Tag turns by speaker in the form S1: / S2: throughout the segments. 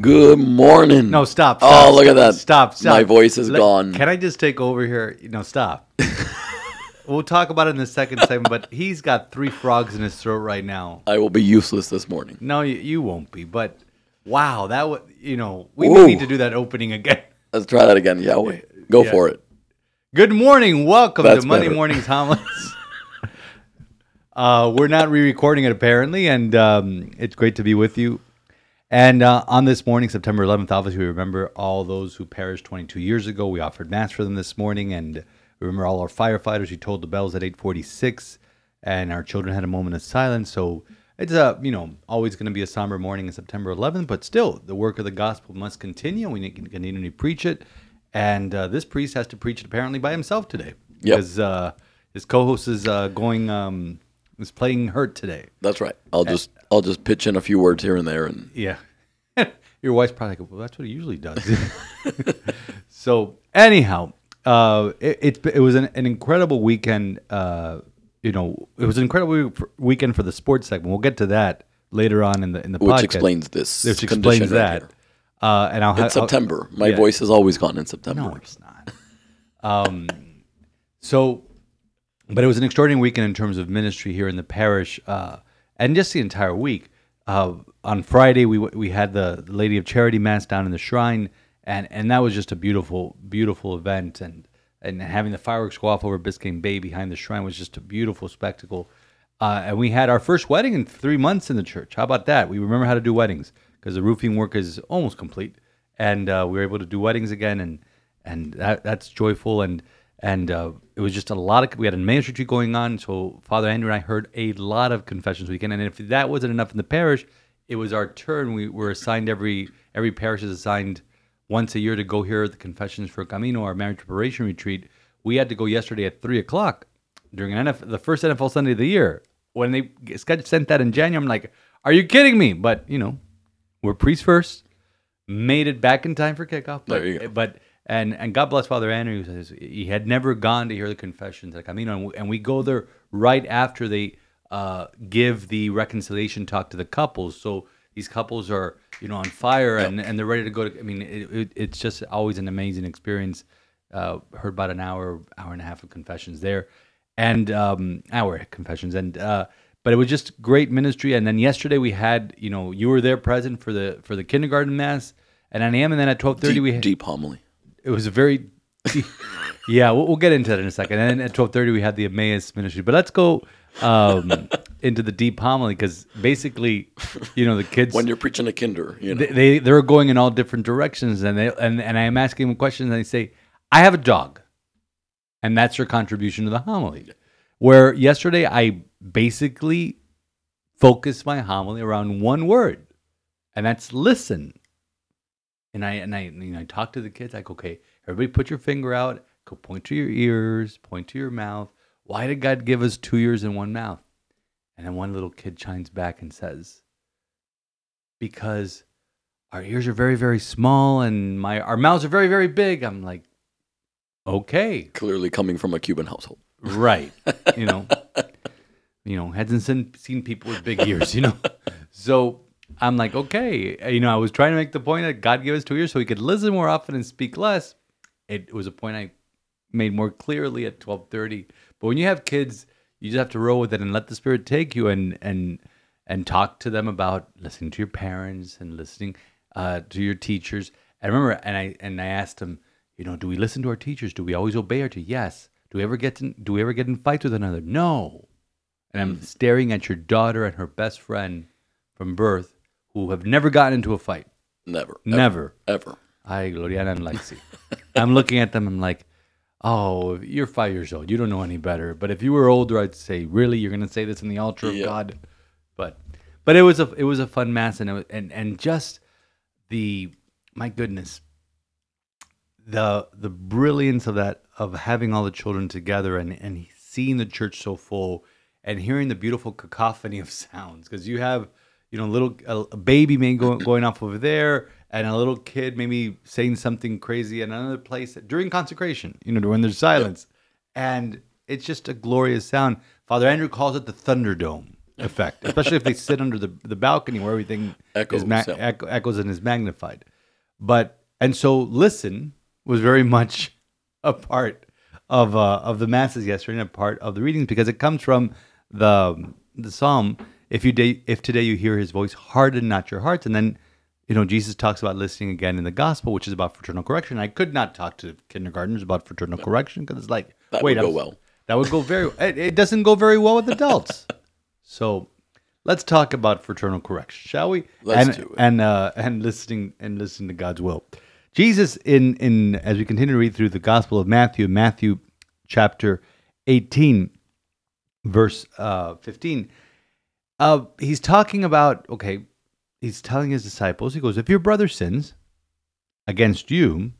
S1: Good morning.
S2: No, stop.
S1: Oh,
S2: stop,
S1: look at that.
S2: Stop, stop.
S1: My voice is
S2: Let-
S1: gone.
S2: Can I just take over here? No, stop. we'll talk about it in the second segment, but he's got three frogs in his throat right now.
S1: I will be useless this morning.
S2: No, you, you won't be, but wow, that would, you know, we
S1: Whoa.
S2: need to do that opening again.
S1: Let's try that again, Yahweh. Go
S2: Yeah.
S1: for it.
S2: Good morning. Welcome
S1: That's
S2: to Monday
S1: better.
S2: Mornings Homilies. uh, we're not re-recording it apparently, and um, it's great to be with you. And uh, on this morning, September 11th, obviously we remember all those who perished 22 years ago. We offered mass for them this morning, and we remember all our firefighters who tolled the bells at 8:46, and our children had a moment of silence. So it's a you know always going to be a somber morning on September 11th, but still the work of the gospel must continue. We need to continue to preach it, and uh, this priest has to preach it apparently by himself today
S1: Yep.
S2: because uh, his co-host is uh, going um, is playing hurt today.
S1: That's right. I'll just I'll just pitch in a few words here and there and
S2: Yeah. Your wife's probably like, well, that's what he usually does. so anyhow, uh, it, it it was an, an incredible weekend. Uh, you know, it was an incredible week- weekend for the sports segment. We'll get to that later on in the in the podcast.
S1: which
S2: podcast.
S1: explains this.
S2: which explains that. uh, and I'll have
S1: It's September. My
S2: yeah.
S1: voice has always gone in September.
S2: No, it's not. um, so, but it was an extraordinary weekend in terms of ministry here in the parish, uh, and just the entire week. Uh, on Friday, we we had the Lady of Charity Mass down in the shrine, and and that was just a beautiful, beautiful event, and and having the fireworks go off over Biscayne Bay behind the shrine was just a beautiful spectacle. Uh, and we had our first wedding in three months in the church. How about that? We remember how to do weddings because the roofing work is almost complete, and uh, we were able to do weddings again, and and that that's joyful. And and uh, it was just a lot of we had a ministry going on. So Father Andrew and I heard a lot of confessions weekend, and if that wasn't enough in the parish, it was our turn. We were assigned every every parish is assigned once a year to go hear the confessions for Camino, our marriage preparation retreat. We had to go yesterday at three o'clock during an NFL, the first NFL Sunday of the year. When they sent that in January, I'm like, "Are you kidding me?" But you know, we're priests first. Made it back in time for kickoff. But,
S1: There you go.
S2: But and and God bless Father Andrew. He he had never gone to hear the confessions at Camino, and we, and we go there right after they uh, give the reconciliation talk to the couples. So these couples are you know on fire and, and they're ready to go to. I mean, it, it, it's just always an amazing experience. Uh, heard about an hour, hour and a half of confessions there, and um, hour confessions, and uh, but it was just great ministry. And then yesterday we had, you know, you were there present for the for the kindergarten mass at 9 a.m. and then at 12:30
S1: Deep,
S2: we had,
S1: deep homily.
S2: it was a very yeah we'll, we'll get into that in a second and then at 12.30 we had the emmaus ministry but let's go um, into the deep homily because basically you know the kids
S1: When you're preaching a kinder, you know.
S2: they, they they're going in all different directions and they and, and i'm asking them questions and they say i have a dog and that's your contribution to the homily where yesterday i basically focused my homily around one word and that's listen and I and I you know I talk to the kids. like, okay, everybody, put your finger out. Go point to your ears, point to your mouth. Why did God give us two ears and one mouth? And then one little kid chimes back and says, because our ears are very very small and my our mouths are very very big. I'm like, okay,
S1: Clearly coming from a Cuban household.
S2: right, you know, you know, hasn't seen, seen people with big ears, you know. So I'm like, okay, you know, I was trying to make the point that God gave us two ears so we could listen more often and speak less. It was a point I made more clearly at 12:30. But when you have kids, you just have to roll with it and let the Spirit take you and and and talk to them about listening to your parents and listening uh, to your teachers. I remember, and I and I asked them, you know, do we listen to our teachers? Do we always obey our teachers? Yes. Do we ever get in, do we ever get in fights with another? No. And I'm staring at your daughter and her best friend from birth, who have never gotten into a fight.
S1: Never.
S2: Never.
S1: Ever.
S2: Hi, Gloriana and Lexi. I'm looking at them. I'm like, oh, you're five years old. You don't know any better. But if you were older, I'd say, really, you're going to say this in the altar of
S1: Yeah.
S2: God? But, but it was a it was a fun mass, and it was, and and just the my goodness, the the brilliance of that of having all the children together and and seeing the church so full and hearing the beautiful cacophony of sounds because you have you know little a, a baby man going going off over there and a little kid maybe saying something crazy in another place during consecration you know when there's silence. And it's just a glorious sound. Father andrew calls it the thunderdome effect especially if they sit under the, the balcony where everything
S1: Echo
S2: is ma- echo, echoes and is magnified. But and so listen was very much a part of uh, of the masses yesterday and a part of the readings because it comes from the the psalm if you day, if today you hear his voice harden not your hearts. And then you know Jesus talks about listening again in the gospel which is about fraternal correction I could not talk to kindergartners about fraternal correction because it's like
S1: That
S2: wait
S1: would go
S2: I'm-
S1: well.
S2: that would go very it, it doesn't go very well with adults so let's talk about fraternal correction shall we
S1: Let's
S2: and,
S1: do it.
S2: and uh and listening and listening to God's will. Jesus in in as we continue to read through the Gospel of Matthew, Matthew chapter 18 verse uh 15 uh he's talking about okay, he's telling his disciples he goes if your brother sins against you,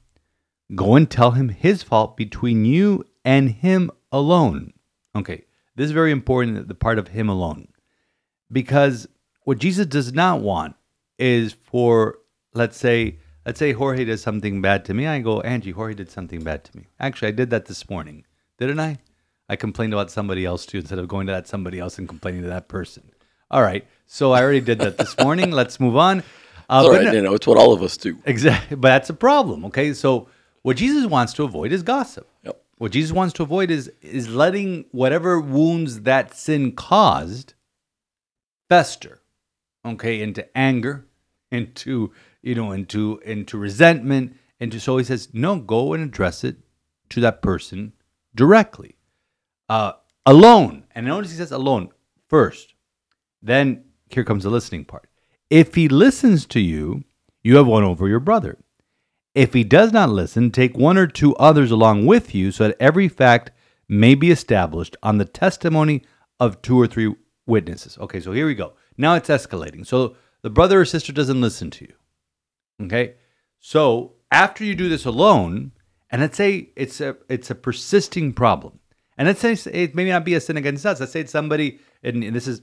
S2: go and tell him his fault between you and him alone. Okay, this is very important the part of him alone because what Jesus does not want is for let's say let's say Jorge does something bad to me. I go, Angie, Jorge did something bad to me. Actually, I did that this morning, didn't I? I complained about somebody else too instead of going to that somebody else and complaining to that person. All right, so I already did that this morning. Let's move on. Uh,
S1: All right,
S2: no-
S1: you know, it's what all of us do.
S2: Exactly, but that's a problem. Okay, so what Jesus wants to avoid is gossip.
S1: Yep.
S2: What Jesus wants to avoid is is letting whatever wounds that sin caused fester, okay, into anger, into you know, into into resentment, into so he says, no, go and address it to that person directly, uh, alone. And notice he says alone first. Then here comes the listening part. If he listens to you, you have won over your brother. If he does not listen, take one or two others along with you so that every fact may be established on the testimony of two or three witnesses. Okay, so here we go. Now it's escalating. So the brother or sister doesn't listen to you. Okay? So after you do this alone, and let's say it's a it's a persisting problem. And let's say it may not be a sin against us. Let's say it's somebody, and, this is,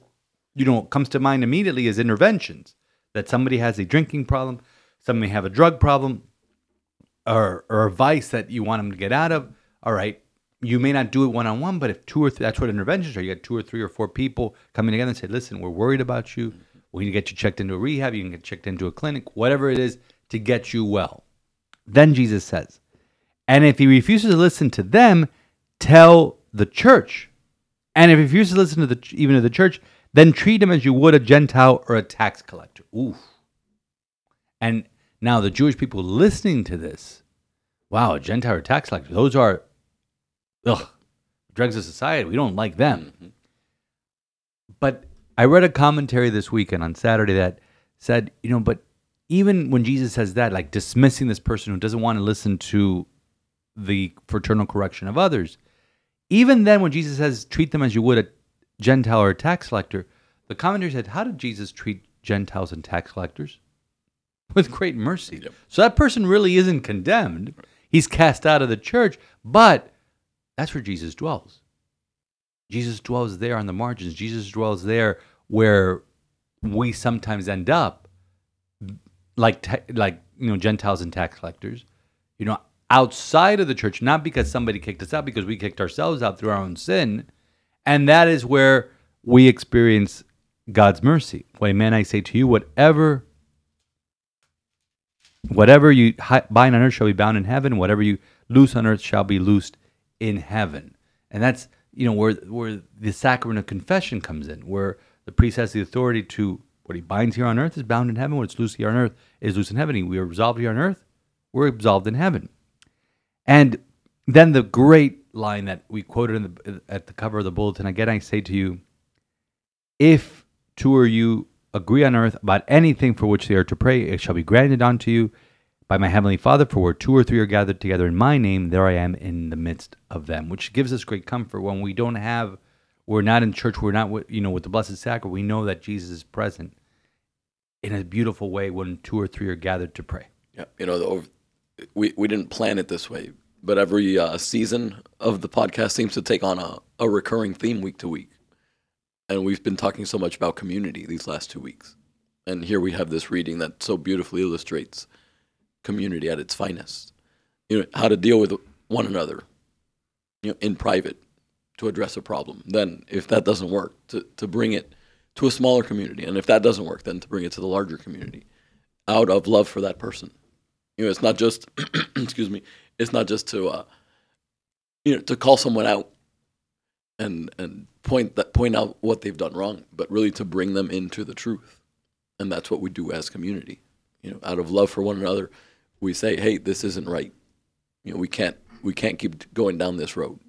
S2: you know, what comes to mind immediately is interventions. That somebody has a drinking problem, somebody have a drug problem, or or a vice that you want them to get out of. All right, you may not do it one on one, but if two or three, that's what interventions are. You got two or three or four people coming together and say, "Listen, we're worried about you. We need to get you checked into a rehab. You can get checked into a clinic, whatever it is, to get you well." Then Jesus says, "And if he refuses to listen to them, tell the church. And if he refuses to listen to the even to the church, then treat him as you would a Gentile or a tax collector." Oof. And now the Jewish people listening to this, wow, a Gentile or tax collector, those are, ugh, dregs of society. We don't like them. But I read a commentary this weekend on Saturday that said, you know, but even when Jesus says that, like dismissing this person who doesn't want to listen to the fraternal correction of others, even then when Jesus says treat them as you would a Gentile or tax collector, the commentary said, how did Jesus treat Gentiles and tax collectors? With great mercy. So that person really isn't condemned. He's cast out of the church, but that's where Jesus dwells. Jesus dwells there on the margins. Jesus dwells there where we sometimes end up, like ta- like you know Gentiles and tax collectors, you know, outside of the church, not because somebody kicked us out, because we kicked ourselves out through our own sin, and that is where we experience God's mercy. Well, amen. I say to you, whatever whatever you bind on earth shall be bound in heaven. Whatever you loose on earth shall be loosed in heaven. And that's you know where where the sacrament of confession comes in, where the priest has the authority to what he binds here on earth is bound in heaven. What's loose here on earth is loose in heaven. We are absolved here on earth. We're absolved in heaven. And then the great line that we quoted in the, at the cover of the bulletin. Again, I say to you, if two or you agree on earth about anything for which they are to pray, it shall be granted unto you by my heavenly Father. For where two or three are gathered together in my name, there I am in the midst of them. Which gives us great comfort when we don't have, we're not in church, we're not, with, you know, with the Blessed Sacrament. We know that Jesus is present in a beautiful way when two or three are gathered to pray.
S1: Yeah, you know, the, we we didn't plan it this way, but every uh, season of the podcast seems to take on a, a recurring theme week to week, and we've been talking so much about community these last two weeks, and here we have this reading that so beautifully illustrates community at its finest. You know how to deal with one another, you know, in private to address a problem. Then, if that doesn't work, to to bring it to a smaller community, and if that doesn't work, then to bring it to the larger community, out of love for that person. You know, it's not just excuse me. It's not just to uh, you know to call someone out and and point that point out what they've done wrong, but really to bring them into the truth, and that's what we do as community. You know, out of love for one another, we say, "Hey, this isn't right. You know, we can't we can't keep going down this road.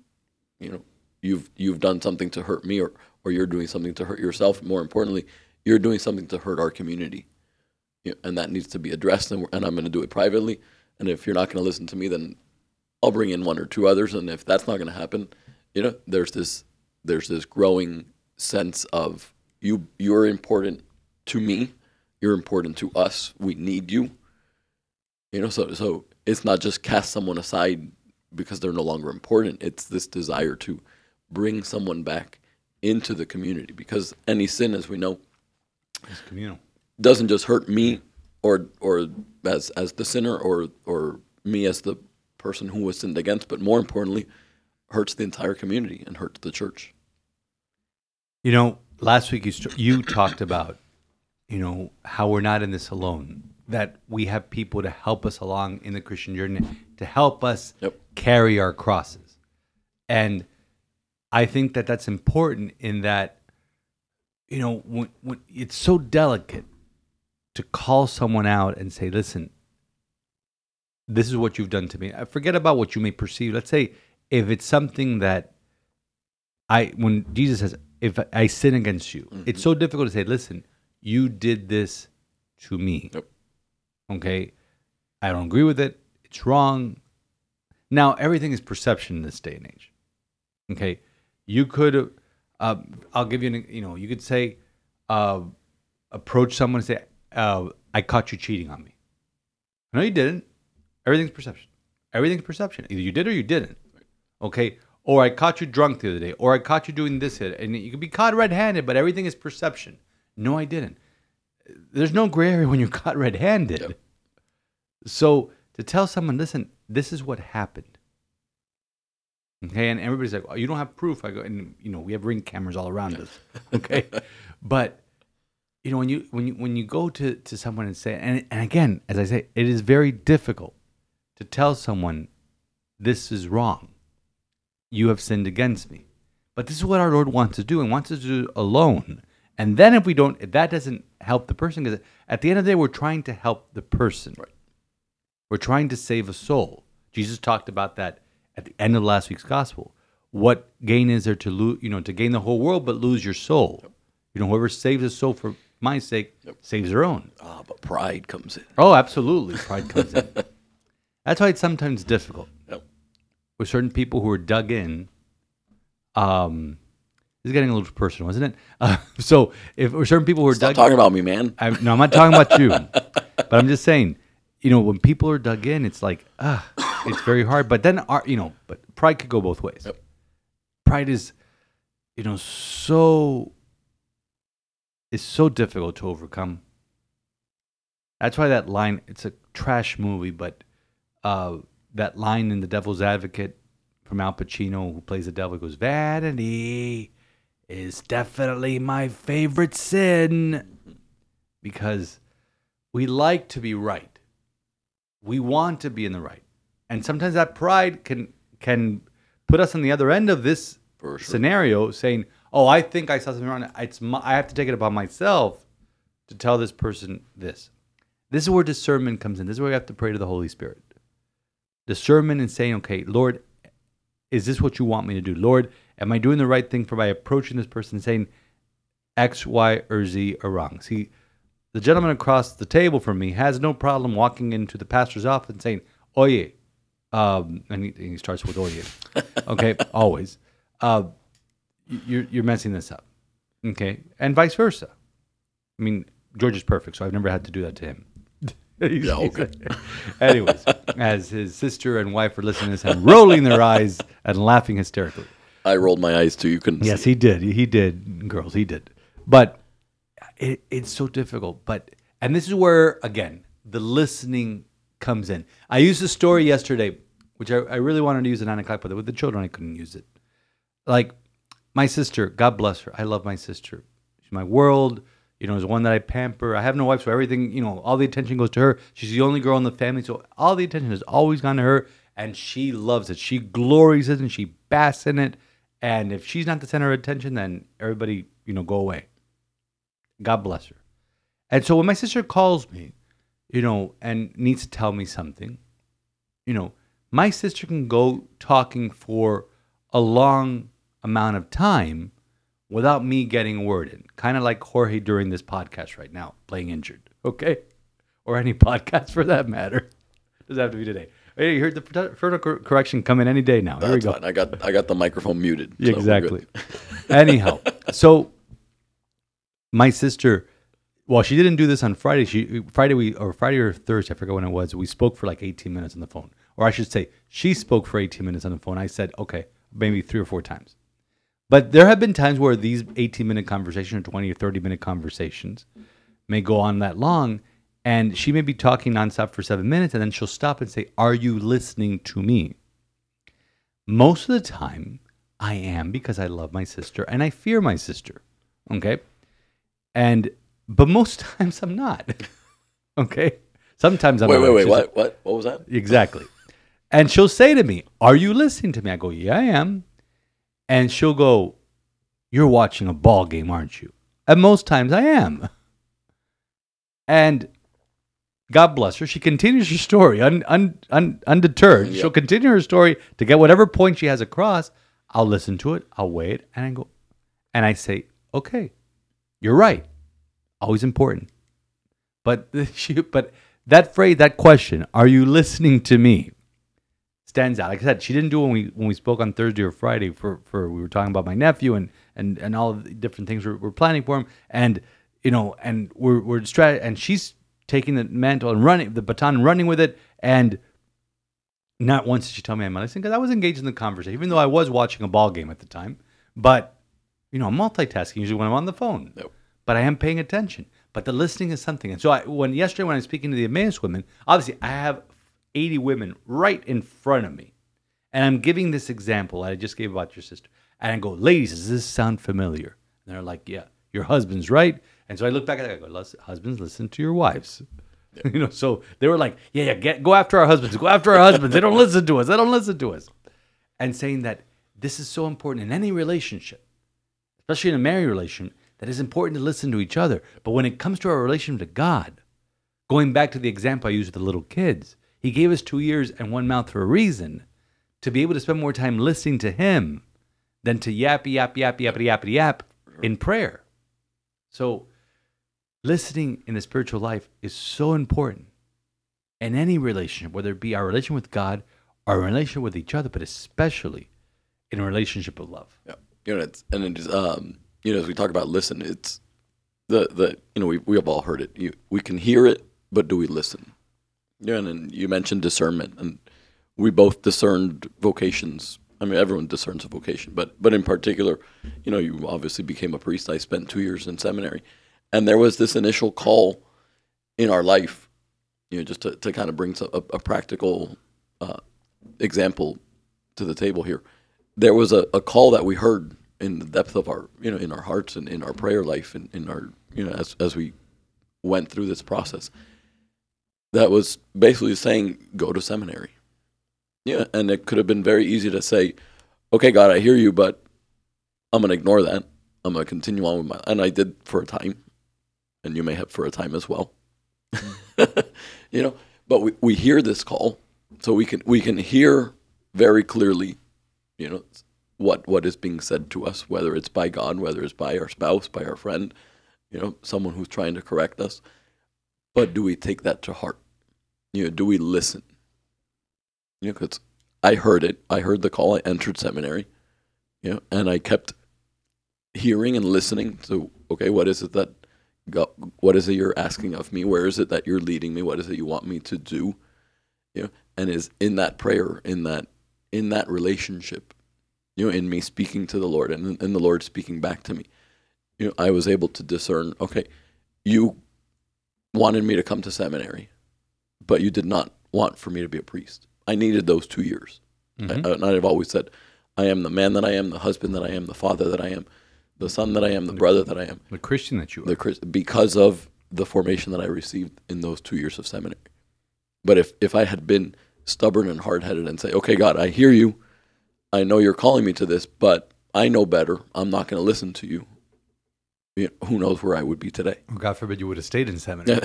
S1: You know, you've you've done something to hurt me, or or you're doing something to hurt yourself. More importantly, you're doing something to hurt our community." you know, and that needs to be addressed. And, and I'm going to do it privately. And if you're not going to listen to me, then I'll bring in one or two others. And if that's not going to happen, you know, there's this there's this growing sense of you you're important to me, you're important to us. We need you. You know, so so it's not just cast someone aside because they're no longer important. It's this desire to bring someone back into the community because any sin, as we know,
S2: It's communal.
S1: doesn't just hurt me or or as as the sinner or or me as the person who was sinned against, but more importantly, hurts the entire community and hurts the church.
S2: You know, last week you st- you talked about, you know, how we're not in this alone. That we have people to help us along in the Christian journey, to help us
S1: Yep.
S2: carry our crosses, and I think that that's important in that, you know, when, when it's so delicate to call someone out and say, "Listen, this is what you've done to me." I forget about what you may perceive. Let's say if it's something that I when Jesus says, "If I sin against you," it's so difficult to say, "Listen, you did this to me."
S1: Yep.
S2: Okay, I don't agree with it. It's wrong. Now everything is perception in this day and age. Okay, you could. Uh, I'll give you an. You know, you could say, uh, approach someone and say, uh, "I caught you cheating on me." No, you didn't. Everything's perception. Everything's perception. Either you did or you didn't. Okay. Or I caught you drunk the other day. Or I caught you doing this. hit. And you could be caught red-handed, but everything is perception. No, I didn't. There's no gray area when you're caught red-handed.
S1: Yep.
S2: So to tell someone, listen, this is what happened. Okay, and everybody's like, oh, you don't have proof. I go, and you know, we have ring cameras all around us. Okay, but you know, when you when you when you go to to someone and say, and and again, as I say, it is very difficult to tell someone this is wrong. You have sinned against me. But this is what our Lord wants to do, and wants us to do alone. And then if we don't, if that doesn't help the person, because at the end of the day, we're trying to help the person.
S1: Right.
S2: We're trying to save a soul. Jesus talked about that at the end of last week's gospel. What gain is there to lose, you know, to gain the whole world but lose your soul? You know, whoever saves a soul for my sake saves their own.
S1: Ah, but pride comes in.
S2: Oh, absolutely. Pride comes in. That's why it's sometimes difficult
S1: Yep.
S2: with certain people who are dug in. Um, this is getting a little personal, isn't it? Uh, so if certain people who are
S1: Stop
S2: dug,
S1: talking about me, man.
S2: I'm, no, I'm not talking about you, but I'm just saying, you know, when people are dug in, it's like, ah, it's very hard. But then, our, you know, but pride could go both ways.
S1: Yep.
S2: Pride is, you know, so is so difficult to overcome. That's why that line, it's a trash movie, but uh, that line in The Devil's Advocate from Al Pacino, who plays the devil, goes, Vanity is definitely my favorite sin. Because we like to be right. We want to be in the right. And sometimes that pride can can put us on the other end of this
S1: sure.
S2: scenario saying, "Oh, I think I saw something wrong. It's my, I have to take it upon myself to tell this person this." This is where discernment comes in. This is where we have to pray to the Holy Spirit. Discernment and saying, "Okay, Lord, is this what you want me to do? Lord, am I doing the right thing for by approaching this person and saying X, Y, or Z are wrong?" See, the gentleman across the table from me has no problem walking into the pastor's office and saying, "Oye," um, and, he, and he starts with "Oye." Okay, always. Uh, you're you're messing this up. Okay, and vice versa. I mean, George is perfect, so I've never had to do that to him.
S1: Yeah, okay.
S2: Anyways, as his sister and wife are listening to this and rolling their eyes and laughing hysterically.
S1: I rolled my eyes too. You couldn't.
S2: Yes,
S1: see.
S2: he did. He did, girls. He did. But it, it's so difficult. But and this is where again the listening comes in. I used a story yesterday, which I, I really wanted to use at nine o'clock, but with the children I couldn't use it. Like my sister, God bless her. I love my sister. She's my world. You know, is one that I pamper. I have no wife, so everything, you know, all the attention goes to her. She's the only girl in the family, so all the attention has always gone to her, and she loves it. She glories in it, and she basks in it. And if she's not the center of attention, then everybody, you know, go away. God bless her. And so when my sister calls me, you know, and needs to tell me something, you know, my sister can go talking for a long amount of time without me getting a word in. Kind of like Jorge during this podcast right now, playing injured. Okay? Or any podcast for that matter. Doesn't have to be today. Oh, hey, you heard the further cor- correction coming any day now. Here we go.
S1: fine. I got I got the microphone muted.
S2: Yeah,
S1: so
S2: exactly. Anyhow, so my sister, well, she didn't do this on Friday. She Friday we or Friday or Thursday, I forgot when it was. We spoke for like 18 minutes on the phone, or I should say, she spoke for 18 minutes on the phone. I said, okay, maybe three or four times. But there have been times where these 18 minute conversations or 20 or 30 minute conversations may go on that long. And she may be talking nonstop for seven minutes, and then she'll stop and say, Are you listening to me? Most of the time, I am because I love my sister and I fear my sister. Okay. And, but most times I'm not. okay. Sometimes I'm
S1: Wait, wait, wait. What? What? What was that?
S2: Exactly. And she'll say to me, Are you listening to me? I go, Yeah, I am. And she'll go, You're watching a ball game, aren't you? And most times I am. And God bless her. She continues her story un, un, un, undeterred.
S1: Yeah.
S2: She'll continue her story to get whatever point she has across. I'll listen to it. I'll weigh it. And I go, and I say, Okay, you're right. Always important. But she, but that phrase, that question, are you listening to me? Stands out. Like I said, she didn't do it when we when we spoke on Thursday or Friday for for we were talking about my nephew and and and all the different things we're, we're planning for him and you know and we're we're strat and she's taking the mantle and running the baton and running with it and not once did she tell me I'm listening because I was engaged in the conversation even though I was watching a ball game at the time but you know I'm multitasking usually when I'm on the phone
S1: Yep.
S2: but I am paying attention. But the listening is something. And so I, when yesterday when I was speaking to the Emmaus women, obviously I have 80 women right in front of me. And I'm giving this example I just gave about your sister. And I go, ladies, does this sound familiar? And they're like, yeah, your husband's right. And so I look back at it, I go, husbands, listen to your wives. you know, so they were like, yeah, yeah, get, go after our husbands, go after our husbands. They don't listen to us. They don't listen to us. And saying that this is so important in any relationship especially in a married relation, that it's important to listen to each other. But when it comes to our relation to God, going back to the example I used with the little kids, He gave us two ears and one mouth for a reason to be able to spend more time listening to Him than to yap, yap, yap, yap, yap, yap yap in prayer. So, listening in the spiritual life is so important in any relationship, whether it be our relation with God, our relation with each other, but especially in a relationship of love.
S1: Yeah. You know, it's, and it is, um, you know, as we talk about listen, it's the, the, you know, we, we have all heard it. You, we can hear it, but do we listen? Yeah. And you mentioned discernment and we both discerned vocations. I mean, everyone discerns a vocation, but, but in particular, you know, you obviously became a priest. I spent two years in seminary and there was this initial call in our life, you know, just to, to kind of bring a, a practical, uh, example to the table here there was a, a call that we heard in the depth of our you know in our hearts and in our prayer life and in our you know as as we went through this process that was basically saying go to seminary. Yeah and it could have been very easy to say okay god i hear you but i'm going to ignore that. I'm going to continue on with my and i did for a time and you may have for a time as well. You know but we, we hear this call so we can we can hear very clearly you know what what is being said to us whether it's by god whether it's by our spouse by our friend you know someone who's trying to correct us but do we take that to heart you know do we listen you know because i heard it i heard the call i entered seminary you know and i kept hearing and listening to okay what is it that God, what is it you're asking of me? Where is it that you're leading me? What is it you want me to do? You know, and is in that prayer, in that in that relationship, you know, in me speaking to the Lord and in the Lord speaking back to me, you know, I was able to discern. Okay, you wanted me to come to seminary, but you did not want for me to be a priest. I needed those two years.
S2: Mhm.
S1: I, and I've always said, I am the man that I am, the husband that I am, the father that I am, the son that I am, the brother that I am,
S2: the Christian that you are.
S1: the because of the formation that I received in those two years of seminary. But if if I had been stubborn and hard headed and say, okay, God, I hear you, I know you're calling me to this, but I know better. I'm not going to listen to you. You know, who knows where I would be today?
S2: God forbid you would have stayed in seminary.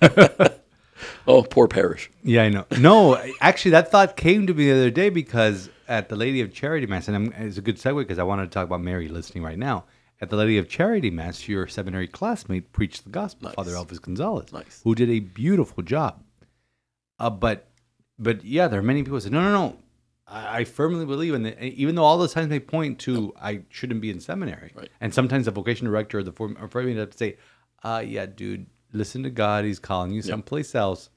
S1: oh, poor parish.
S2: Yeah, I know. No, actually, that thought came to me the other day because at the Lady of Charity Mass, and I'm, it's a good segue because I wanted to talk about Mary listening right now. At the Lady of Charity Mass, your seminary classmate preached the gospel,
S1: Nice.
S2: Father Elvis Gonzalez,
S1: Nice.
S2: who did a beautiful job. Uh, but, but yeah, there are many people who say, no, no, no. I, I firmly believe in it, even though all the times they point to I shouldn't be in seminary,
S1: Right.
S2: and sometimes the vocation director or the form or me to say, uh, yeah, dude, listen to God, He's calling you someplace else.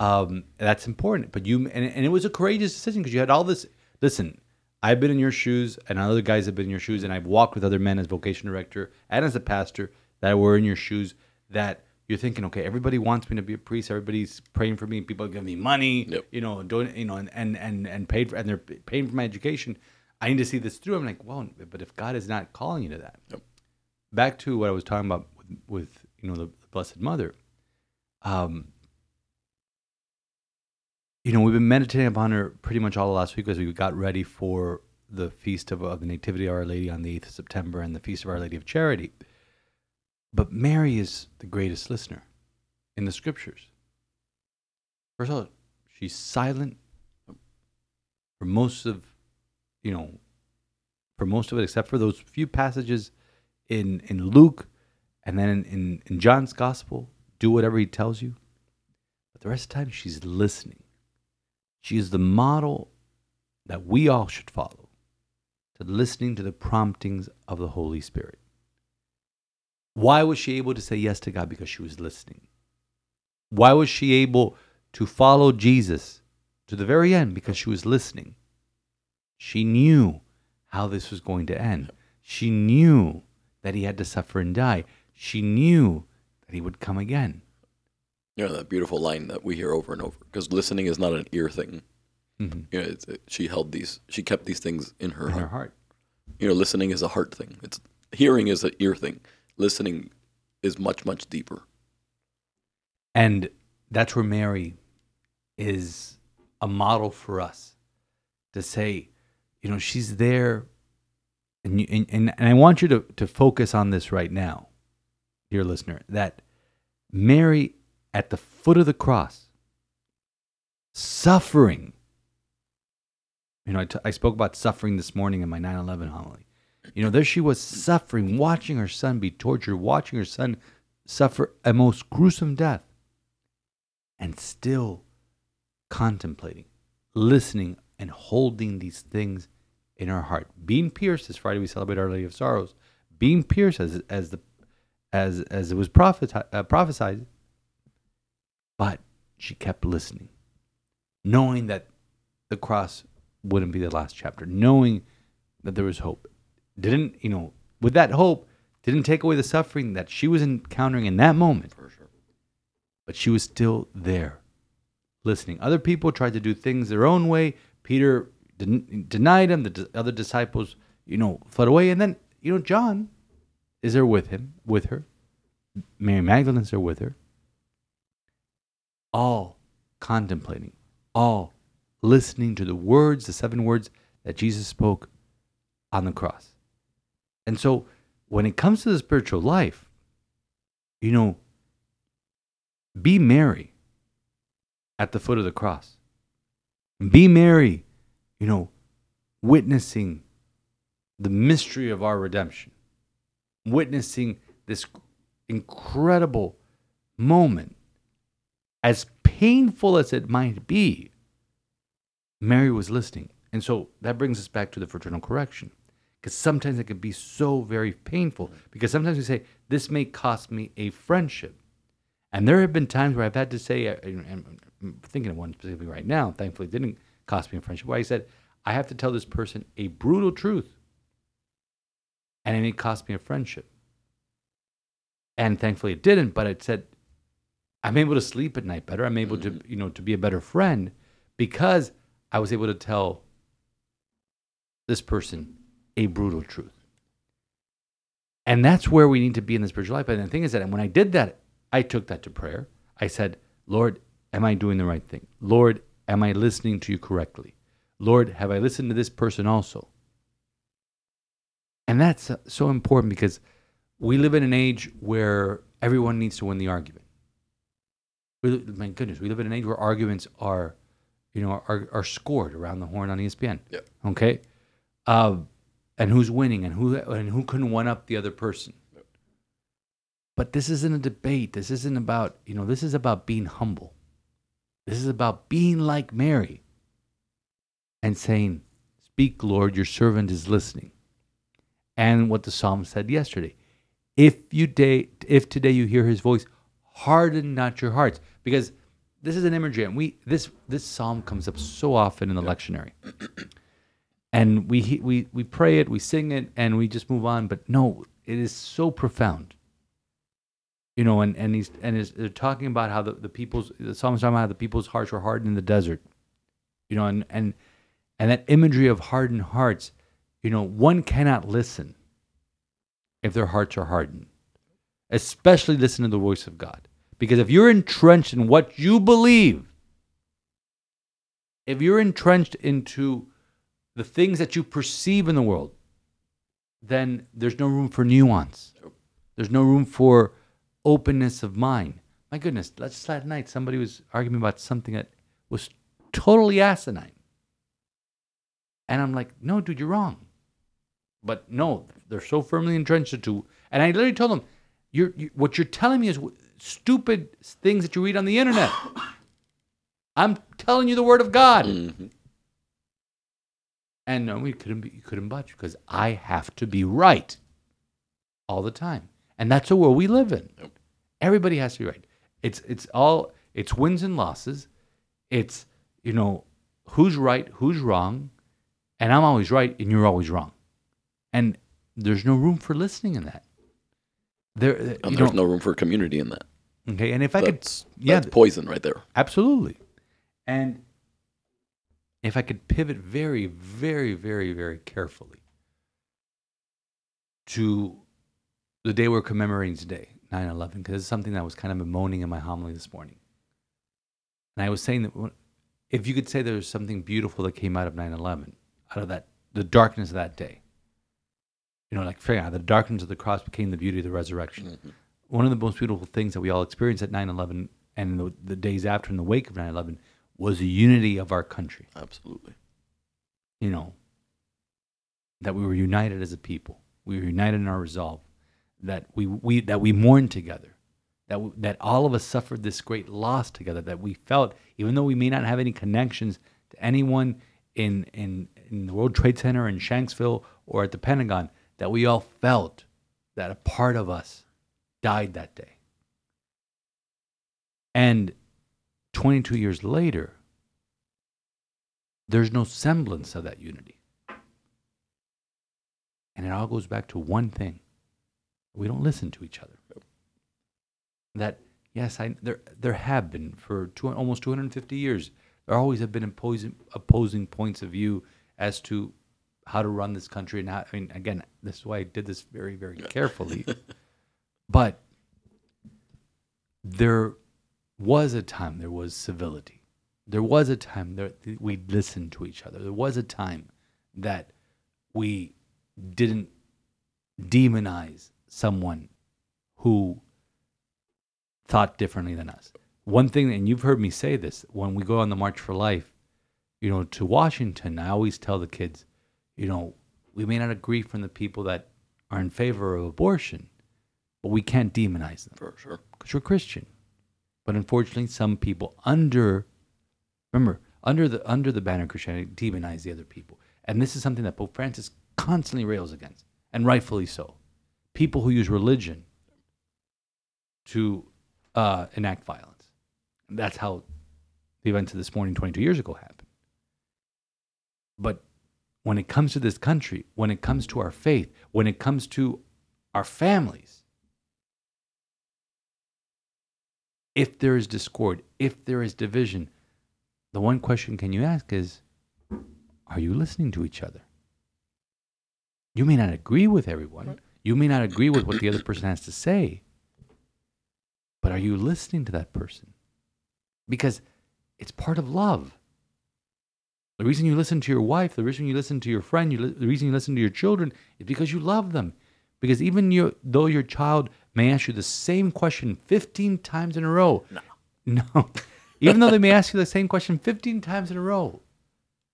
S2: Um, that's important. But you and, and it was a courageous decision because you had all this. Listen, I've been in your shoes, and other guys have been in your shoes, and I've walked with other men as vocation director and as a pastor that were in your shoes. That you're thinking, okay, everybody wants me to be a priest. Everybody's praying for me. People give me money.
S1: Yep.
S2: You know, doing you know, and and and and paid for, and they're paying for my education. I need to see this through. I'm like, well, but if God is not calling you to that,
S1: Yep.
S2: back to what I was talking about with, with you know the, the Blessed Mother. Um, you know, we've been meditating upon her pretty much all the last week as we got ready for the feast of, of the Nativity of Our Lady on the 8th of September and the feast of Our Lady of Charity. But Mary is the greatest listener in the scriptures. First of all, she's silent for most of, you know, for most of it, except for those few passages in, in Luke and then in, in, in John's gospel. Do whatever he tells you. But the rest of the time, she's listening. She is the model that we all should follow to listening to the promptings of the Holy Spirit. Why was she able to say yes to God? Because she was listening. Why was she able to follow Jesus to the very end? Because she was listening. She knew how this was going to end. She knew that he had to suffer and die. She knew that he would come again.
S1: You know that beautiful line that we hear over and over because listening is not an ear thing.
S2: Mhm.
S1: You know, it, she held these, she kept these things in her
S2: In her
S1: heart.
S2: heart.
S1: You know, listening is a heart thing. It's hearing is an ear thing. Listening is much much deeper.
S2: And that's where Mary is a model for us to say, you know, she's there. And, you, and, and, and I want you to, to focus on this right now, dear listener, that Mary at the foot of the cross, suffering. You know, I, t- I spoke about suffering this morning in my 9 11 homily. You know, there she was suffering, watching her son be tortured, watching her son suffer a most gruesome death, and still contemplating, listening, and holding these things in her heart. Being pierced, this Friday we celebrate Our Lady of Sorrows, being pierced as, as, the, as, as it was propheti- uh, prophesied, but she kept listening, knowing that the cross wouldn't be the last chapter, knowing that there was hope. Didn't, you know, with that hope, didn't take away the suffering that she was encountering in that moment,
S1: For sure.
S2: but she was still there, listening. Other people tried to do things their own way. Peter didn't, denied him. The d- other disciples, you know, fled away. And then, you know, John is there with him, with her. Mary Magdalene's there with her. All contemplating, all listening to the words, the seven words that Jesus spoke on the cross. And so when it comes to the spiritual life, you know, be Mary at the foot of the cross. Be Mary, you know, witnessing the mystery of our redemption, witnessing this incredible moment. As painful as it might be, Mary was listening. And so that brings us back to the fraternal correction. Because sometimes it can be so very painful. Because sometimes we say, this may cost me a friendship. And there have been times where I've had to say, uh, and I'm thinking of one specifically right now, thankfully it didn't cost me a friendship, where I said, I have to tell this person a brutal truth. And it may cost me a friendship. And thankfully it didn't, but it said, I'm able to sleep at night better. I'm able to, you know, to be a better friend because I was able to tell this person a brutal truth. And that's where we need to be in the spiritual life. And the thing is that when I did that, I took that to prayer. I said, Lord, am I doing the right thing? Lord, am I listening to you correctly? Lord, have I listened to this person also? And that's uh, so important because we live in an age where everyone needs to win the argument. We, my goodness, we live in an age where arguments are, you know, are, are scored around the horn on ESPN.
S1: Yeah.
S2: Okay. Uh, and who's winning and who and who can one up the other person. But this isn't a debate. This isn't about, you know, this is about being humble. This is about being like Mary and saying, Speak, Lord, your servant is listening. And what the psalm said yesterday. If you day, if today you hear his voice, harden not your hearts. Because this is an imagery, and we this this psalm comes up so often in the lectionary. And we we we pray it, we sing it, and we just move on. But no, it is so profound. You know, and and he's and they're talking about how the, the people's the psalmist talking about how the people's hearts were hardened in the desert, you know, and and and that imagery of hardened hearts, you know, one cannot listen if their hearts are hardened, especially listen to the voice of God, because if you're entrenched in what you believe, if you're entrenched into the things that you perceive in the world, then there's no room for nuance. There's no room for openness of mind. My goodness, just last night somebody was arguing about something that was totally asinine. And I'm like, no, dude, you're wrong. But no, they're so firmly entrenched into. And I literally told them, you're, you, what you're telling me is w- stupid things that you read on the internet. I'm telling you the word of God.
S1: Mhm.
S2: And no, we couldn't be, you couldn't budge because I have to be right all the time, and that's the world we live in. Everybody has to be right. It's it's all it's wins and losses. It's you know who's right, who's wrong, and I'm always right, and you're always wrong, and there's no room for listening in that. There,
S1: And
S2: um,
S1: there's no room for community in that.
S2: okay. And if I could, yeah,
S1: that's poison right there.
S2: Absolutely. And if I could pivot very, very, very, very carefully to the day we're commemorating today, 9 11, because it's something that I was kind of bemoaning in my homily this morning. And I was saying that if you could say there was something beautiful that came out of 9 11, out of that, the darkness of that day, you know, like figuring out the darkness of the cross became the beauty of the resurrection mm-hmm. one of the most beautiful things that we all experienced at 9-11 and the, the days after in the wake of 9-11 was the unity of our country.
S1: Absolutely.
S2: you know that we were united as a people. We were united in our resolve. That we, we that we mourned together. That w- that all of us suffered this great loss together. That we felt even though we may not have any connections to anyone in in in the World Trade Center in Shanksville or at the Pentagon that we all felt that a part of us died that day. And 22 years later there's no semblance of that unity. And it all goes back to one thing. We don't listen to each other. That yes, I there there have been for two, almost 250 years. There always have been opposing opposing points of view as to how to run this country and how, I mean again, this is why I did this very very carefully. but there was a time there was civility. There was a time that we listened to each other. There was a time that we didn't demonize someone who thought differently than us. One thing, and you've heard me say this, when we go on the March for Life, you know, to Washington, I always tell the kids, you know, we may not agree from the people that are in favor of abortion, but we can't demonize them
S1: For sure.
S2: because we're Christian. But unfortunately, some people under, remember, under the under the banner of Christianity demonize the other people, and this is something that Pope Francis constantly rails against, and rightfully so. People who use religion to uh, enact violence. That's how the events of this morning 22 years ago happened. But when it comes to this country, when it comes to our faith, when it comes to our families, if there is discord, if there is division, the one question can you ask is are you listening to each other? You may not agree with everyone. You may not agree with what the other person has to say. But are you listening to that person? Because it's part of love. The reason you listen to your wife, the reason you listen to your friend, you li- the reason you listen to your children is because you love them. Because even though your child may ask you the same question 15 times in a row, no. No. even though they may ask you the same question 15 times in a row,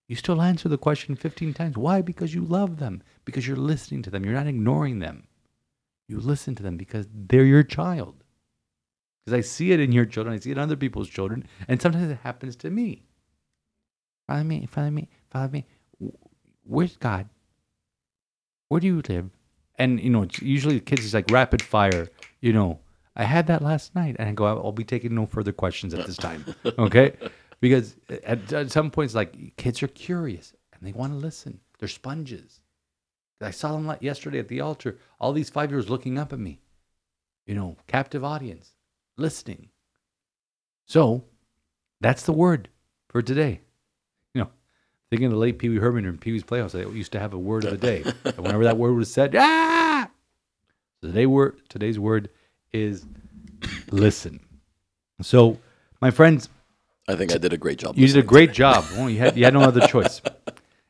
S2: you still answer the question 15 times. Why? Because you love them, because you're listening to them, you're not ignoring them. You listen to them because they're your child. Because I see it in your children, I see it in other people's children, and sometimes it happens to me. Follow me, follow me, follow me. Where's God? Where do you live? And you know, usually the kids is like rapid fire. You know, I had that last night, and I go, I'll be taking no further questions at this time, okay? Because at, at some points, like kids are curious and they want to listen. They're sponges. I saw them like yesterday at the altar. All these five years looking up at me. You know, captive audience, listening. So, that's the word for today. You know, thinking of the late Pee Wee Herman in Pee Wee's Playhouse, they used to have a word of the day. and whenever that word was said, ah! So today word, today's word is listen. So, my friends,
S1: I think I did a great job.
S2: you did a great
S1: today.
S2: job. Well, you had you had no other choice,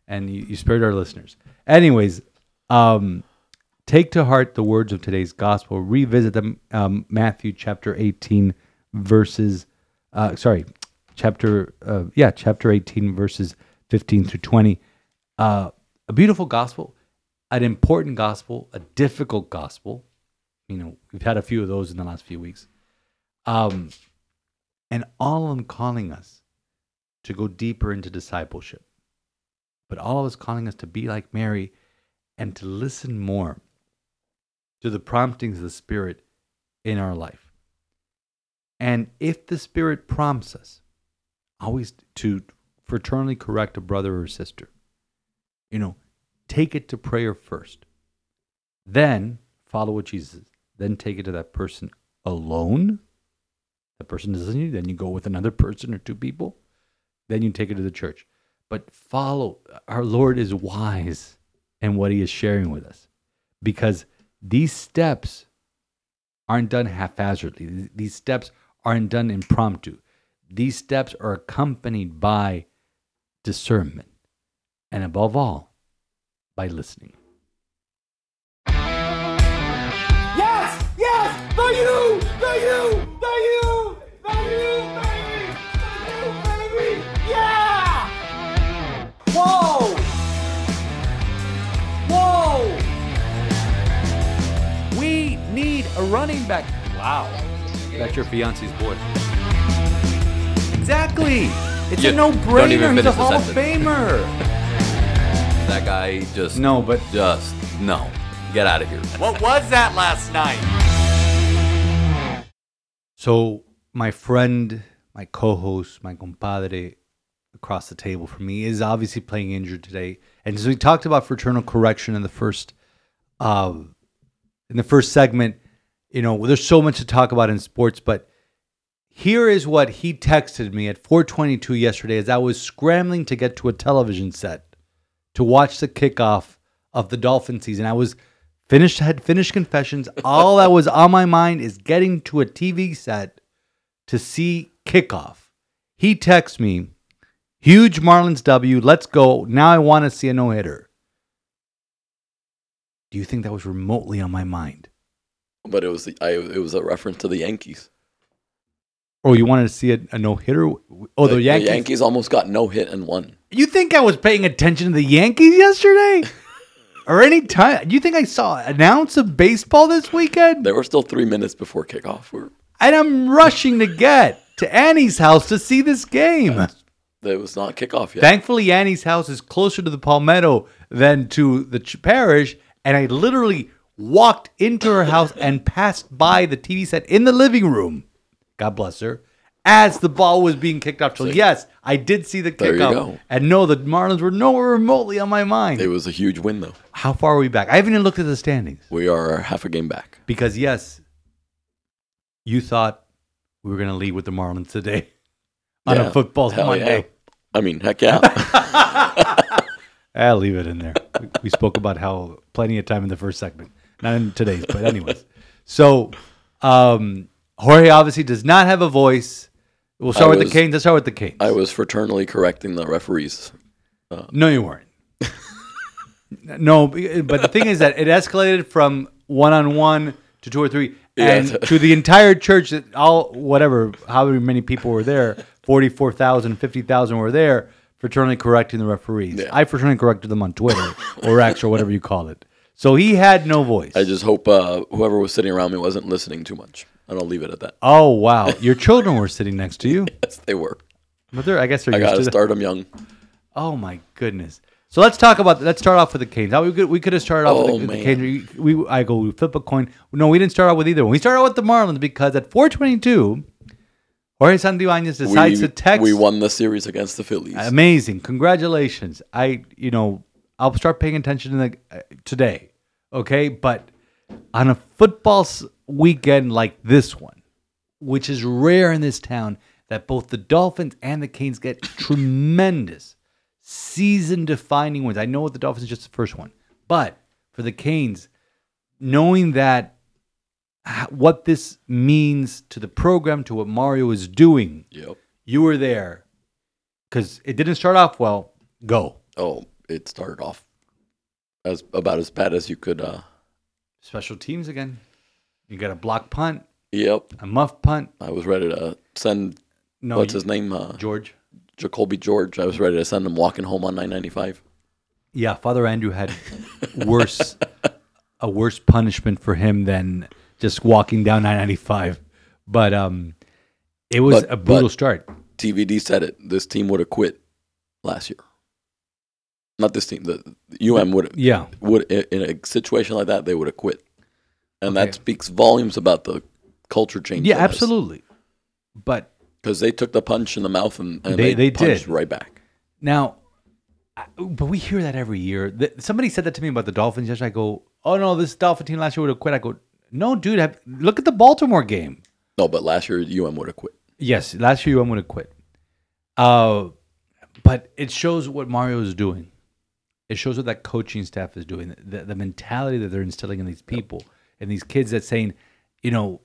S2: and you, you spared our listeners. Anyways, um, take to heart the words of today's gospel. Revisit them. Um, Matthew chapter eighteen, verses. Uh, sorry, chapter. Uh, yeah, chapter eighteen, verses fifteen through twenty. Uh, a beautiful gospel, an important gospel, a difficult gospel. You know, we've had a few of those in the last few weeks. Um, and all of them calling us to go deeper into discipleship. But all of us calling us to be like Mary and to listen more to the promptings of the Spirit in our life. And if the Spirit prompts us, always to fraternally correct a brother or sister, you know, take it to prayer first. Then follow what Jesus. Then take it to that person alone that person doesn't need, then you go with another person or two people. Then you take it to the church. But follow, our Lord is wise in what he is sharing with us because these steps aren't done haphazardly. These steps aren't done impromptu. These steps are accompanied by discernment and above all, by listening.
S3: Yes! Yes! The you! The you! The you! The you, baby! The you, baby! Yeah! Whoa! Whoa!
S2: We need a running back. Wow. That's your fiance's boy. Exactly. It's
S4: You
S2: a no-brainer.
S4: even
S2: He's a
S4: finish the
S2: Hall of
S4: sentence.
S2: Famer.
S4: That guy just
S2: No, but
S4: just no. Get out of here.
S2: What was that last night? So, my friend, my co host, my compadre across the table from me is obviously playing injured today. And so we talked about fraternal correction in the first uh, in the first segment. You know, there's so much to talk about in sports, but here is what he texted me at 422 yesterday as I was scrambling to get to a television set to watch the kickoff of the Dolphin season. I was finished had finished confessions. All that was on my mind is getting to a TV set to see kickoff. He texts me, huge Marlins W, let's go. Now I want to see a no-hitter. Do you think that was remotely on my mind?
S1: But it was the, I, it was a reference to the Yankees.
S2: Oh, you wanted to see a, a no-hitter? Oh, the, Yankees.
S1: The Yankees almost got no hit and won.
S2: You think I was paying attention to the Yankees yesterday? or any time? You think I saw an ounce of baseball this weekend?
S1: There were still three minutes before kickoff. We're,
S2: And I'm rushing to get to Annie's house to see this game.
S1: That was not kickoff yet.
S2: Thankfully, Annie's house is closer to the Palmetto than to the ch- parish, and I literally walked into her house and passed by the TV set in the living room. God bless her. As the ball was being kicked off, so yes, I did see the
S1: There you
S2: kickoff, and no, the Marlins were nowhere remotely on my mind.
S1: it was a huge win, though.
S2: How far are we back? I haven't even looked at the standings
S1: We are half a game back.
S2: because yes, you thought we were going to lead with the Marlins today on
S1: Yeah,
S2: a football
S1: hell
S2: Monday.
S1: yeah. I mean, heck yeah.
S2: I'll leave it in there. We, we spoke about how plenty of time in the first segment, not in today's, but anyways. So, um, Jorge obviously does not have a voice. We'll start
S1: I
S2: with
S1: was-
S2: the Canes. Let's start with the Canes.
S1: I was fraternally correcting the referees.
S2: Uh, no, you weren't. no, but the thing is that it escalated from one on one to two or three, and
S1: Yeah.
S2: to the entire church. That all whatever, however many people were there, 44,000, 50,000 were there, fraternally correcting the referees.
S1: Yeah.
S2: I fraternally corrected them on Twitter or X or whatever you call it. So he had no voice.
S1: I just hope uh, whoever was sitting around me wasn't listening too much. And I'll leave it at that.
S2: oh wow, your children were sitting next to you,
S1: Yes, they were.
S2: but they're I guess they're
S1: I
S2: used
S1: got
S2: to
S1: start them young.
S2: Oh my goodness. So let's talk about. Let's start off with the Canes. Now we could we could have started off
S1: Oh,
S2: with the, the. Canes. We, we I go we flip a coin. No, we didn't start out with either one. We started out with the Marlins because at 422, Jorge Santibanez decides
S1: we,
S2: to text.
S1: we won the series against the Phillies.
S2: Amazing! Congratulations. I you know I'll start paying attention to the uh, today. Okay, but on a football weekend like this one, which is rare in this town, that both the Dolphins and the Canes get tremendous season-defining wins. I know what the Dolphins is just the first one, but for the Canes, knowing that what this means to the program, to what Mario is doing,
S1: yep.
S2: you were there because it didn't start off well. Go
S1: Oh, it started off as about as bad as you could. Uh,
S2: special teams again. You got a block punt,
S1: yep.
S2: a muff punt.
S1: I was ready to send.
S2: No,
S1: what's
S2: you-
S1: his name? Uh,
S2: George.
S1: Jacoby George. I was ready to send him walking home on 995.
S2: Yeah, Father Andrew had worse a worse punishment for him than just walking down 995. But um, it was
S1: But-
S2: a brutal start.
S1: TVD said it. This team would have quit last year. Not this team. The the UM would
S2: Yeah,
S1: would in a situation like that they would have quit, and
S2: Okay.
S1: that speaks volumes about the culture change.
S2: yeah, absolutely. But
S1: Because they took the punch in the mouth and, and
S2: They-
S1: they,
S2: they
S1: punched
S2: did.
S1: right back.
S2: Now, I- but we hear that every year. Somebody said that to me about the Dolphins yesterday. I go, "Oh no, this Dolphin team last year would have quit." I go, "No, dude, have, look at the Baltimore game.
S1: No, but last year UM would have quit.
S2: Yes, last year I'm going to quit. Uh, but it shows what Mario is doing. It shows what that coaching staff is doing. The, the mentality that they're instilling in these people and these kids that saying, you know,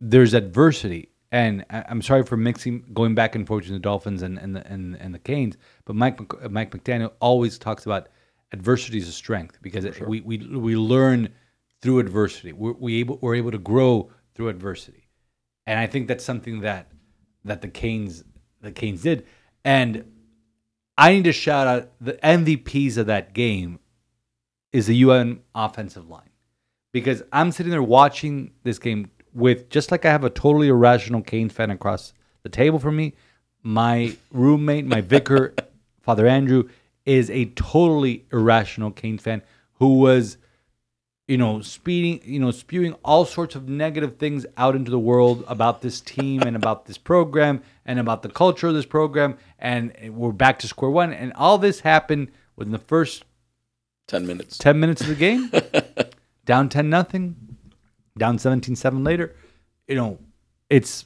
S2: there's adversity. And I- I'm sorry for mixing, going back and forth between the Dolphins and and the, and, and the Canes, but Mike Mike McDaniel always talks about adversity is a strength because it, we, we we learn through adversity. We're, we able we're able to grow through adversity and I think that's something that that the Canes the Canes did. And I need to shout out the MVPs of that game is the UN offensive line because I'm sitting there watching this game with just like I have a totally irrational Canes fan across the table from me. My roommate, my vicar, Father Andrew, is a totally irrational Canes fan who was you know, speeding, you know, spewing all sorts of negative things out into the world about this team and about this program and about the culture of this program. And we're back to square one. And all this happened within the first
S1: Ten minutes.
S2: 10 minutes of the game, down 10 nothing, down 17 7 later. You know, it's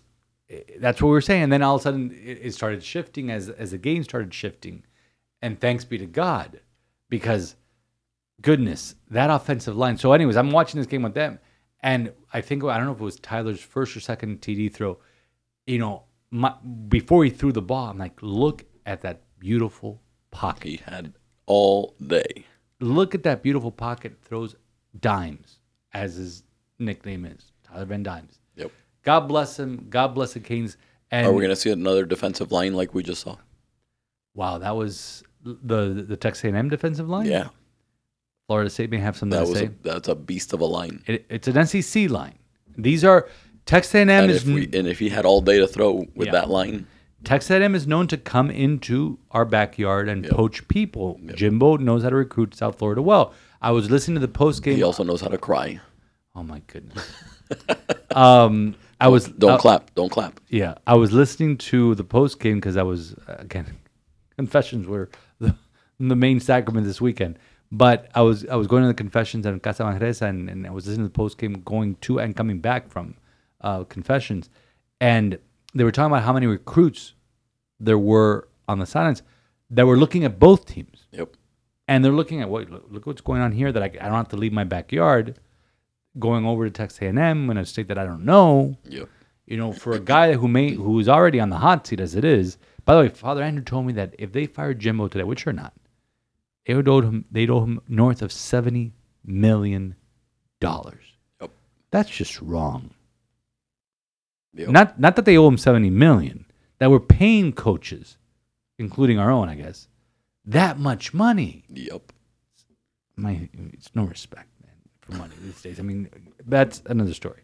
S2: that's what we were saying. And then all of a sudden it, it started shifting as, as the game started shifting. And thanks be to God, because goodness, that offensive line. So, anyways, I'm watching this game with them, and I think I don't know if it was Tyler's first or second TD throw. You know, my, before he threw the ball, I'm like, look at that beautiful pocket.
S1: He had all day.
S2: Look at that beautiful pocket. Throws dimes, as his nickname is, Tyler Van Dimes.
S1: Yep.
S2: God bless him. God bless the Canes. And
S1: Are we going to see another defensive line like we just saw?
S2: wow, that was the the Texas A&M defensive line.
S1: Yeah,
S2: Florida State may have something
S1: that
S2: to
S1: was
S2: say.
S1: a, that's a beast of a line.
S2: It, it's an SEC line. These are Texas A&M
S1: And
S2: is
S1: if we and if he had all day to throw with
S2: Yeah.
S1: that line,
S2: Texas A&M is known to come into our backyard and poach people. Jimbo knows how to recruit South Florida well. I was listening to the post game.
S1: He also knows how to cry.
S2: Oh my goodness. um, I was
S1: Don't
S2: uh,
S1: clap. Don't clap.
S2: Yeah, I was listening to the post game because I was again confessions were the, the main sacrament this weekend. But I was I was going to the confessions at Casa Manresa and, and I was listening to the post game going to and coming back from uh, confessions, and they were talking about how many recruits there were on the sidelines that were looking at both teams
S1: Yep.
S2: and they're looking at what look, look what's going on here that I, I don't have to leave my backyard going over to Texas A&M in a state that I don't know
S1: Yep.
S2: you know for a guy who may who is already on the hot seat as it is by the way Father Andrew told me that if they fired Jimbo today which are not they would owe him they'd owe him north of 70 million dollars
S1: Yep.
S2: that's just wrong
S1: Yep.
S2: not not that they owe him 70 million that we're paying coaches including our own I guess that much money
S1: Yep.
S2: my it's no respect man for money these days. I mean, that's another story.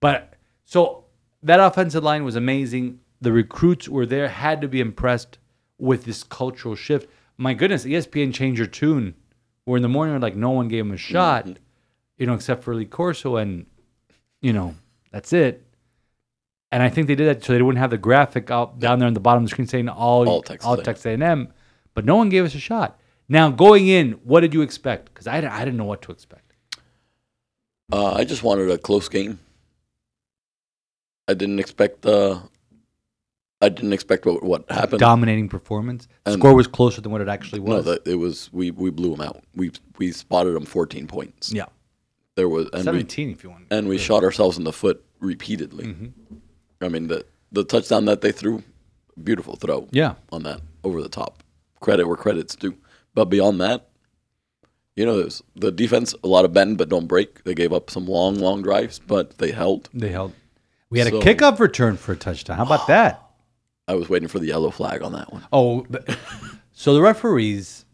S2: But so that offensive line was amazing. The recruits were there, had to be impressed with this cultural shift. My goodness, ESPN changed your tune. Where in the morning, like no one gave him a shot, you know, except for Lee Corso, and you know that's it. And I think they did that so they wouldn't have the graphic out down there on the bottom of the screen saying all
S1: All Texas
S2: all
S1: A&M.
S2: Texas A&M, but no one gave us a shot. Now going in, what did you expect? Because I, I didn't know what to expect.
S1: Uh, I just wanted a close game. I didn't expect. Uh, I didn't expect what what happened.
S2: Dominating performance.
S1: And-
S2: score was closer than what it actually
S1: no,
S2: was.
S1: it was. We we blew them out. We we spotted them 14 points.
S2: yeah,
S1: There was and we
S2: seventeen if you want.
S1: and we shot ourselves in the foot repeatedly.
S2: Mm-hmm.
S1: I mean the the touchdown that they threw, beautiful throw.
S2: Yeah.
S1: on that over the top. Credit where credit's due. But beyond that, you know, there's the defense a lot of bend but don't break. They gave up some long long drives, but they held.
S2: They held. We had a kickoff return for a touchdown. How about that?
S1: I was waiting for the yellow flag on that one.
S2: Oh, but, so the referees,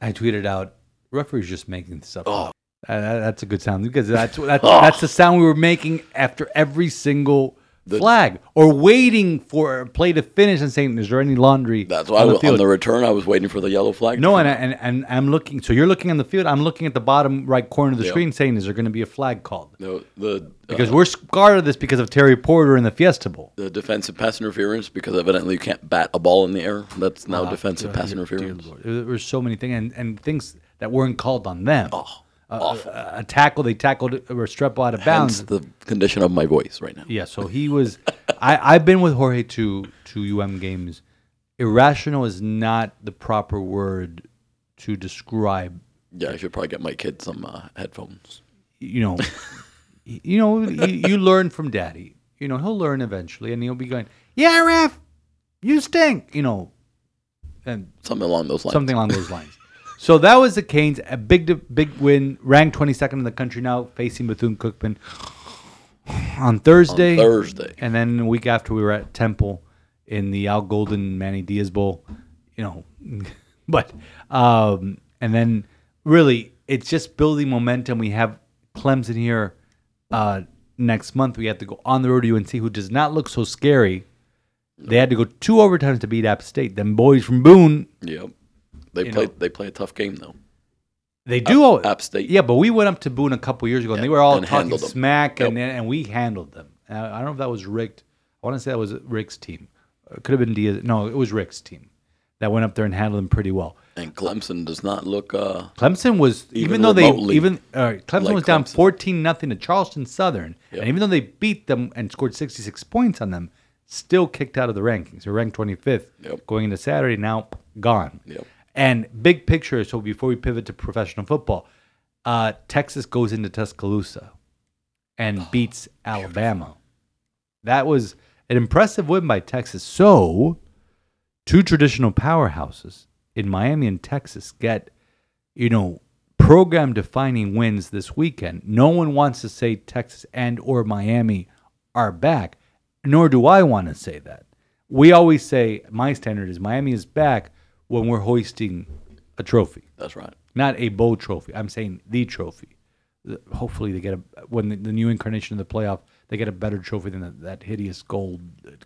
S2: I tweeted out, referees just making stuff up. Uh, that- that's a good sound because that's that's, that's the sound we were making after every single flag or waiting for a play to finish and saying, "Is there any laundry?"
S1: That's why
S2: on
S1: I
S2: the
S1: on the return I was waiting for the yellow flag.
S2: No, and, I- and and I'm looking. So you're looking on the field. I'm looking at the bottom right corner of the
S1: Yeah.
S2: screen, saying, "Is there going to be a flag called?"
S1: no, the
S2: Because
S1: uh,
S2: we're scarred of this because of Terry Porter in the Fiesta Bowl.
S1: the defensive pass interference because evidently you can't bat a ball in the air. That's now defensive pass
S2: Dear- dear
S1: interference.
S2: Lord. There were so many things and, and things that weren't called on them.
S1: Oh,
S2: a, a, a tackle they tackled Restrepo out of bounds.
S1: Hence the condition of my voice right now.
S2: Yeah, so he was. I I've been with Jorge to to UM games. Irrational is not the proper word to describe.
S1: Yeah, I should probably get my kid some uh, headphones.
S2: You know, you know, you, you learn from Daddy. You know, he'll learn eventually, and he'll be going, "Yeah, ref, you stink." You know, and
S1: Something along those lines.
S2: something along those lines. So that was the Canes, a big big win, ranked 22nd in the country now, facing Bethune Cookman on Thursday.
S1: On Thursday.
S2: and then a week after we were at Temple in the Al Golden Manny Diaz Bowl, you know, but um, and then really it's just building momentum. We have Clemson here uh, next month. We have to go on the road to UNC, who does not look so scary. They had to go two overtimes to beat App State. Them boys from Boone
S1: Yep. They play.
S2: know.
S1: They play a tough game though.
S2: They do. all
S1: App State.
S2: Yeah, but we went up to Boone a couple years ago, and
S1: Yeah,
S2: they were all
S1: and
S2: talking smack, and
S1: Yep.
S2: and we handled them. Uh, I don't know if that was Richt. I want to say that was Richt's team. It could have been Diaz. No, it was Richt's team that went up there and handled them pretty well.
S1: And Clemson does not look. Uh,
S2: Clemson was even,
S1: Even
S2: though they even uh, Clemson
S1: like
S2: was down
S1: Clemson.
S2: fourteen nothing to Charleston Southern,
S1: Yep.
S2: and even though they beat them and scored sixty six points on them, still kicked out of the rankings. They're ranked twenty fifth
S1: Yep.
S2: going into Saturday. Now gone.
S1: Yep.
S2: And big picture. So before we pivot to professional football, uh, Texas goes into Tuscaloosa and
S1: Oh,
S2: beats Alabama. That was an impressive win by Texas. So, two traditional powerhouses in Miami and Texas get, you know, program defining wins this weekend. No one wants to say Texas and or Miami are back, nor do I want to say that. We always say my standard is Miami is back when we're hoisting a trophy
S1: that's right.
S2: not a bowl trophy. I'm saying the trophy. Hopefully, they get a when the, the new incarnation of the playoff, they get a better trophy than that, that hideous gold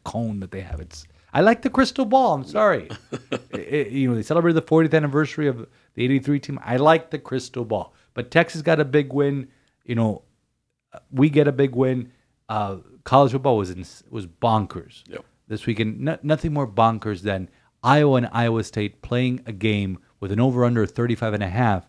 S2: cone that they have. It's I like the crystal ball. I'm sorry. I- I- you know, they celebrated the 40th anniversary of the 83 team. I like the crystal ball. But Texas got a big win. You know, we get a big win. Uh, college football was in, was bonkers
S1: Yep.
S2: this weekend. No, nothing more bonkers than Iowa and Iowa State playing a game with an over under of 35 and a half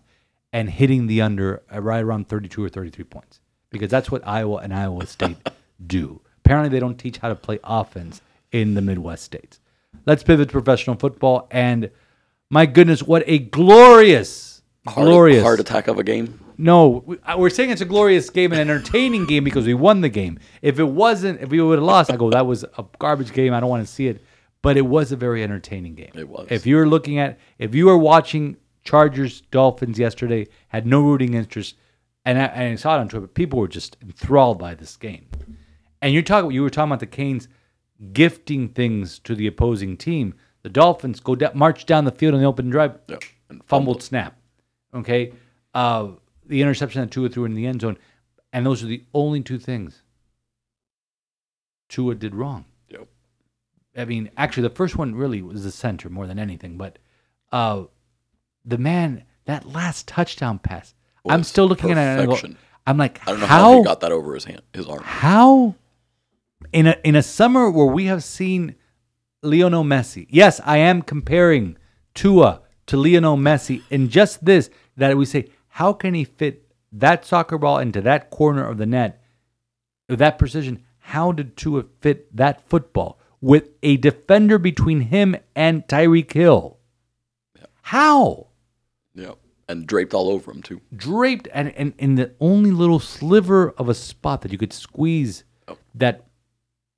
S2: and hitting the under right around 32 or 33 points because that's what Iowa and Iowa State do. Apparently, they don't teach how to play offense in the Midwest states. Let's pivot to professional football. And my goodness, what a glorious,
S1: Heart,
S2: glorious
S1: heart attack of a game.
S2: no, uh, we're saying it's a glorious game, an entertaining game because we won the game. If it wasn't, if we would have lost, I go, that was a garbage game. I don't want to see it. But it was a very entertaining game.
S1: It was.
S2: If you were looking at, if you were watching Chargers Dolphins yesterday, had no rooting interest, and I, and I saw it on Twitter, people were just enthralled by this game. And you're talking, you were talking about the Canes gifting things to the opposing team. The Dolphins go da- march down the field on the open drive,
S1: Yeah. And
S2: fumbled snap. Okay. Uh, the interception that Tua threw in the end zone. And those are the only two things Tua did wrong. I mean, actually, the first one really was the center more than anything. But uh, the man, that last touchdown pass, I'm still looking at it.
S1: Perfection.
S2: I'm like,
S1: I don't know
S2: how,
S1: how, he got that over his hand, his arm.
S2: how in a in a summer where we have seen Lionel Messi. Yes, I am comparing Tua to Lionel Messi in just this that we say how can he fit that soccer ball into that corner of the net with that precision? How did Tua fit that football with a defender between him and Tyreek Hill? How?
S1: Yep. And draped all over him too.
S2: draped and, and in the only little sliver of a spot that you could squeeze
S1: Oh.
S2: that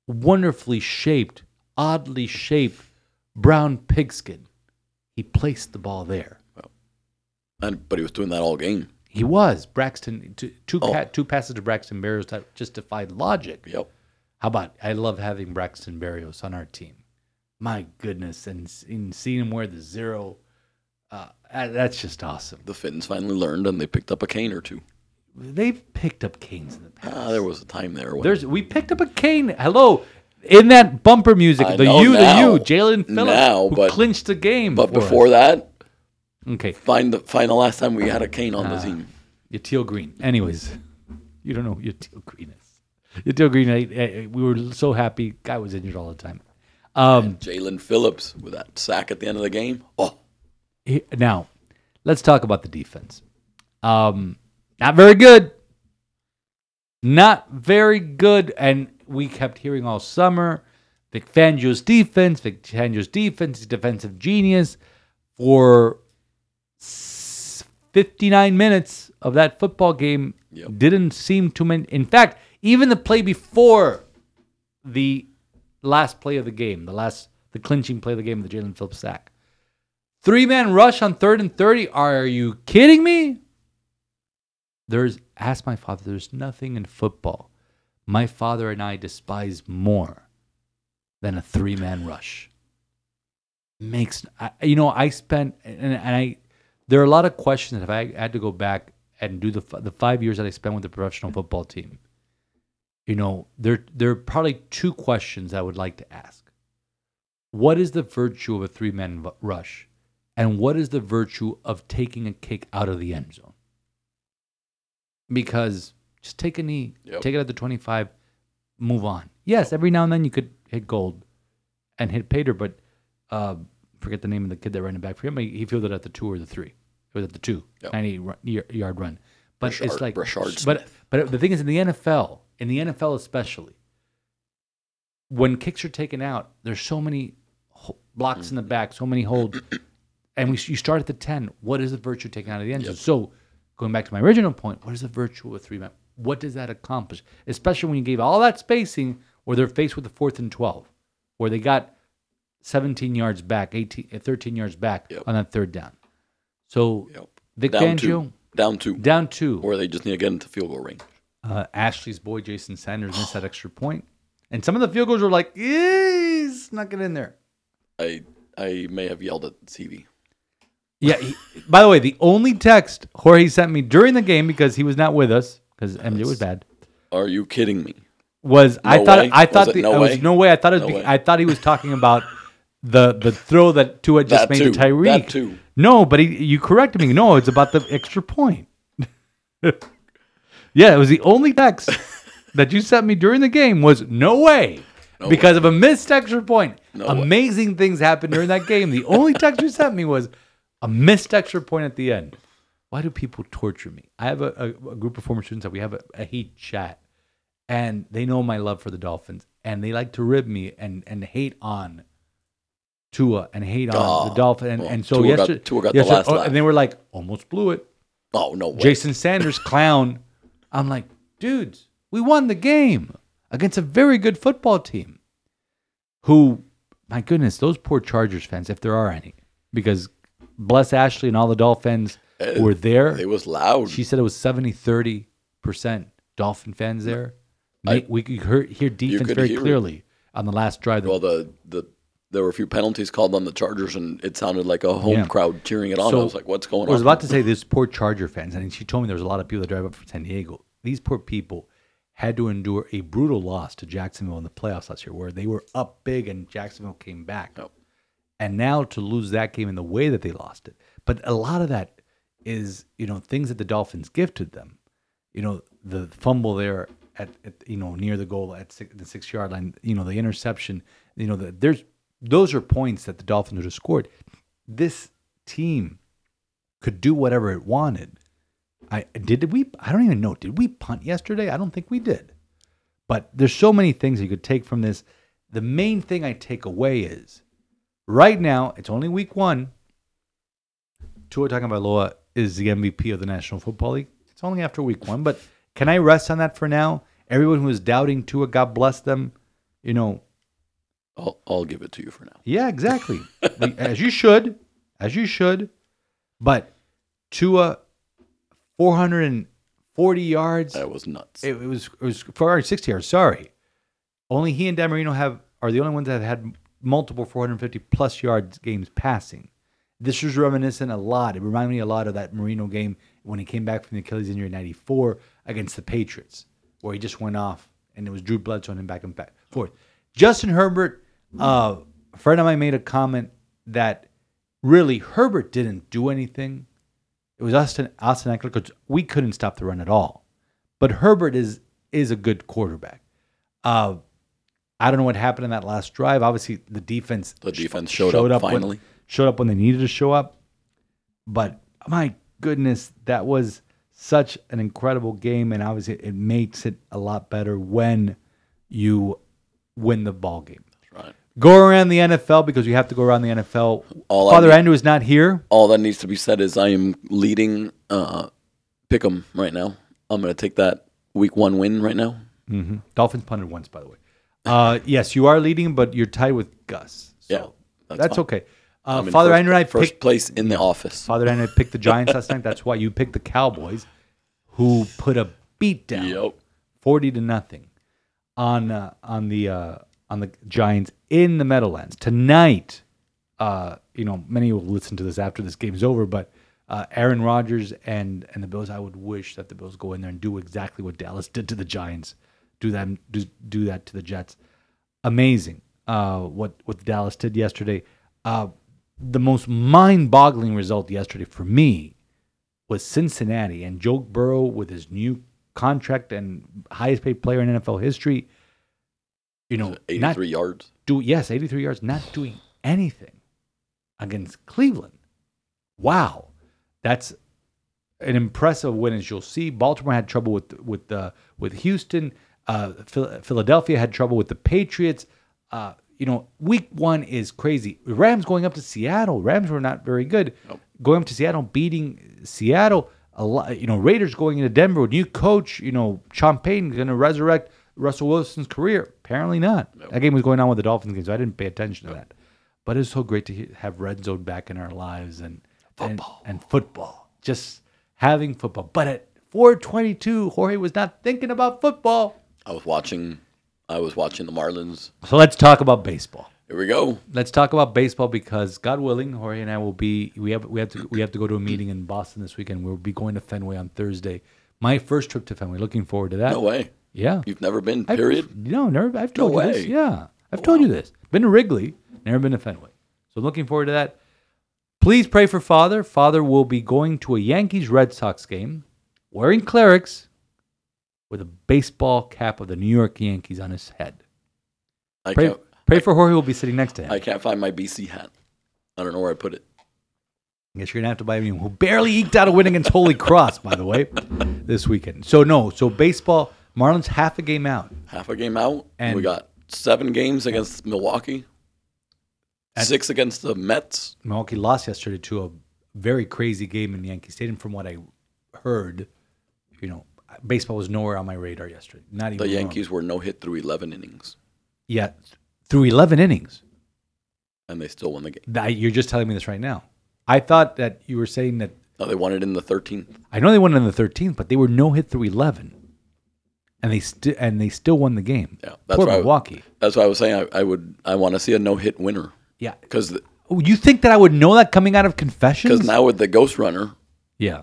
S2: wonderfully shaped, oddly shaped brown pigskin. He placed the ball there.
S1: And but he was doing that all game.
S2: He was Braxton two two,
S1: Oh.
S2: two passes to Braxton Berrios that just defied logic.
S1: Yep.
S2: How about I love having Braxton Berrios on our team. My goodness, and, and seeing him wear the zero, uh, uh, that's just awesome.
S1: The Fins finally learned and they picked up a cane or two.
S2: They've picked up canes in the past.
S1: Ah, there was a time there when
S2: There's we picked up a cane. Hello, in that bumper music,
S1: I
S2: the
S1: know
S2: you,
S1: now.
S2: the you, Jaelan Phillips,
S1: Now,
S2: who clinched the game.
S1: but
S2: for
S1: before
S2: us.
S1: that,
S2: okay,
S1: find the find the last time we had a cane on
S2: Ah.
S1: the team.
S2: your teal green. Anyways, you don't know your teal green is. Your teal green. I, I- we were so happy. Guy was injured all the time. Um,
S1: Jaelan Phillips with that sack at the end of the game. Oh,
S2: he- now, let's talk about the defense. Um, not very good. Not very good. And we kept hearing all summer Vic Fangio's defense, Vic Fangio's defense, is defensive genius. For 59 minutes of that football game,
S1: Yep.
S2: didn't seem to. Men- In fact, even the play before the last play of the game, the last, the clinching play of the game, the Jaelan Phillips sack. Three man rush on third and 30. Are you kidding me? There's, ask my father, there's nothing in football my father and I despise more than a three man rush. Makes, I, you know, I spent, and, and I, there are a lot of questions that if I had to go back and do the, the five years that I spent with the professional football team, you know, there, there are probably two questions I would like to ask. What is the virtue of a three man v- rush? And what is the virtue of taking a kick out of the end zone? Because just take a knee,
S1: Yep.
S2: take it at the 25, move on. Yes, every now and then you could hit gold and hit Pater, but uh, forget the name of the kid that ran it back for him. He fielded at the two or the three. It was at the two,
S1: Yep.
S2: 98 ru- y- yard run. But it's like,
S1: Brashard
S2: but but the thing is, in the NFL, in the NFL especially, when kicks are taken out, there's so many blocks in the back, so many holds, and we you start at the ten. What is the virtue taken out of the end zone? So, going back to my original point, what is the virtue of a three man? What does that accomplish? Especially when you gave all that spacing, where they're faced with the fourth and twelve, where they got 17 yards back, 18, uh, 13 yards back
S1: Yep.
S2: on that third down. So
S1: yep.
S2: Vic
S1: down
S2: Fangio
S1: two. Down two.
S2: down two.
S1: Or they just need to get into field goal range.
S2: Uh, Ashley's boy Jason Sanders missed that extra point, and some of the field goals were like, "Eh, snuck it in there."
S1: I I may have yelled at TV.
S2: Yeah. He, by the way, the only text Jorge sent me during the game because he was not with us because MJ was bad
S1: Are you kidding me?
S2: was I thought
S1: way?
S2: I thought
S1: Was
S2: the,
S1: no
S2: I was
S1: way?
S2: no way I thought it was
S1: No
S2: be-
S1: way.
S2: I thought he was talking about the the throw that Tua just
S1: That
S2: made
S1: too.
S2: to Tyreek.
S1: That too.
S2: No, but he, you corrected me. No, it's about the extra point. yeah, it was the only text that you sent me during the game was no way. because of a missed extra point.
S1: No way.
S2: Amazing things happened during that game. The only text you sent me was a missed extra point at the end. Why do people torture me? I have a, a, a group of former students that we have a, a heat chat, and they know my love for the Dolphins, and they like to rib me and, and hate on Tua and hate on the
S1: Oh,
S2: Dolphins. And,
S1: well,
S2: and so
S1: Tua got- Tua got the last
S2: oh, and they were like, almost blew it.
S1: Oh no way.
S2: Jason Sanders, clown. I'm like, dudes, we won the game against a very good football team. Who, my goodness, those poor Chargers fans, if there are any, because bless Ashley and all the Dolphins
S1: Eh,
S2: were there.
S1: It was loud.
S2: She said it was 70 30% Dolphin fans there.
S1: I-
S2: we could hear, hear defense
S1: could
S2: very
S1: hear it.
S2: clearly on the last drive.
S1: well, the the there were a few penalties called on the Chargers, and it sounded like a home
S2: Yeah.
S1: crowd cheering it on.
S2: So,
S1: I was like, "What's going on?"
S2: I was
S1: on?"
S2: about to say this poor Charger fans, and she told me there was a lot of people that drive up from San Diego. These poor people had to endure a brutal loss to Jacksonville in the playoffs last year, where they were up big and Jacksonville came back.
S1: Yep.
S2: And now to lose that game in the way that they lost it. But a lot of that is, you know, things that the Dolphins gifted them. You know, the fumble there at, at you know near the goal at six, the six yard line. You know, the interception. You know, the, there's those are points that the Dolphins would have scored. This team could do whatever it wanted. I did we I don't even know. Did we punt yesterday? I don't think we did. But there's so many things you could take from this. The main thing I take away is right now, it's only week one. Tua Tagovailoa is the MVP of the National Football League. It's only after week one, but can I rest on that for now? Everyone who is doubting Tua, God bless them. You know,
S1: I'll, I'll give it to you for now.
S2: yeah, exactly. as you should, as you should. But Tua, 440 yards.
S1: That was nuts.
S2: It, it was it was 460 yards. Sorry, only he and Dan Marino have are the only ones that have had multiple 450 plus yards games passing. This was reminiscent a lot. It reminded me a lot of that Marino game when he came back from the Achilles injury in '94 against the Patriots, where he just went off and it was Drew Bledsoe and him back and back forth. Justin Herbert, uh, a friend of mine made a comment that really Herbert didn't do anything. It was Austin Austin Ekeler because we couldn't stop the run at all. But Herbert is is a good quarterback. Uh, I don't know what happened in that last drive. Obviously, the defense
S1: The defense showed up
S2: when-
S1: finally.
S2: showed up when they needed to show up. But my goodness, that was such an incredible game, and obviously, it makes it a lot better when you win the ball game. Go around the NFL because you have to go around the NFL.
S1: All
S2: Father
S1: need-
S2: Andrew is not here.
S1: All that needs to be said is I am leading uh, Pick'em right now. I'm going to take that week one win right now.
S2: hmm Dolphins punted once, by the way. Uh, yes, you are leading, but you're tied with Gus. So
S1: Yeah,
S2: that's,
S1: that's
S2: okay. Uh, Father
S1: first,
S2: Andrew and I
S1: first
S2: picked
S1: place in the office.
S2: Father Andrew picked the Giants last night. That's why you picked the Cowboys, who put a beat down,
S1: Yep.
S2: forty to nothing, on uh, on the uh, on the Giants in the Meadowlands tonight. Uh, you know, many will listen to this after this game's over, but uh, Aaron Rodgers and and the Bills. I would wish that the Bills go in there and do exactly what Dallas did to the Giants. Do that. Do, do that to the Jets. Amazing. Uh, what what Dallas did yesterday. Uh, the most mind-boggling result yesterday for me was Cincinnati and Joe Burrow with his new contract and highest paid player in NFL history. You know, not
S1: 83 yards.
S2: Do yes, 83 yards, not doing anything against Cleveland. Wow, that's an impressive win. As you'll see, Baltimore had trouble with with uh, with Houston. Uh, Philadelphia had trouble with the Patriots. Uh, you know, week one is crazy. Rams going up to Seattle. Rams were not very good. Going up to Seattle, beating Seattle. A lot, you know, Raiders going into Denver new coach. You know, Payton going to resurrect Russell Wilson's career. Apparently not. That game was going on with the Dolphins game, so I didn't pay attention to that. But it's so great to have red zone back in our lives and football and, and football. Just having football. But at 422, Jorge was not thinking about football.
S1: I was watching. I was watching the Marlins.
S2: So let's talk about baseball.
S1: Here we go.
S2: Let's talk about baseball because God willing, Jorge and I will be we have we have to we have to go to a meeting in Boston this weekend. We'll be going to Fenway on Thursday. My first trip to Fenway. Looking forward to that.
S1: No way.
S2: Yeah.
S1: You've never been.
S2: I've-
S1: Period.
S2: no, never. I've told
S1: No
S2: you this. Yeah, I've told you this. Been to Wrigley. Never been to Fenway. So looking forward to that. Please pray for Father. Father will be going to a Yankees Red Sox game wearing clerics with a baseball cap of the New York Yankees on his head.
S1: I
S2: Pray,
S1: can't.
S2: pray for Jorge will be sitting next to him.
S1: I can't find my BC hat. I don't know where I put it.
S2: I guess you're gonna have to buy me who barely eked out a win against Holy Cross, by the way, this weekend. So no, so baseball, Marlins half a game out.
S1: Half a game out.
S2: And-
S1: we got seven games against Milwaukee. Six against the Mets.
S2: Milwaukee lost yesterday to a very crazy game in Yankee Stadium. From what I heard, you know, baseball was nowhere on my radar yesterday. Not even
S1: The. Yankees were no hit through 11 innings,
S2: Yeah, through 11 innings.
S1: and they still won the game.
S2: That, you're just telling me this right now. I thought that you were saying that.
S1: No, they won it in the 13th.
S2: I know they won it in the 13th, but they were no hit through 11, and they still and they still won the game.
S1: Yeah, that's
S2: Poor
S1: why I-
S2: Milwaukee.
S1: That's why I was saying I, I would. I want to see a no hit winner
S2: Yeah.
S1: because
S2: Oh, you think that I would know that coming out of confessions?
S1: because now with the Ghost Runner,
S2: yeah,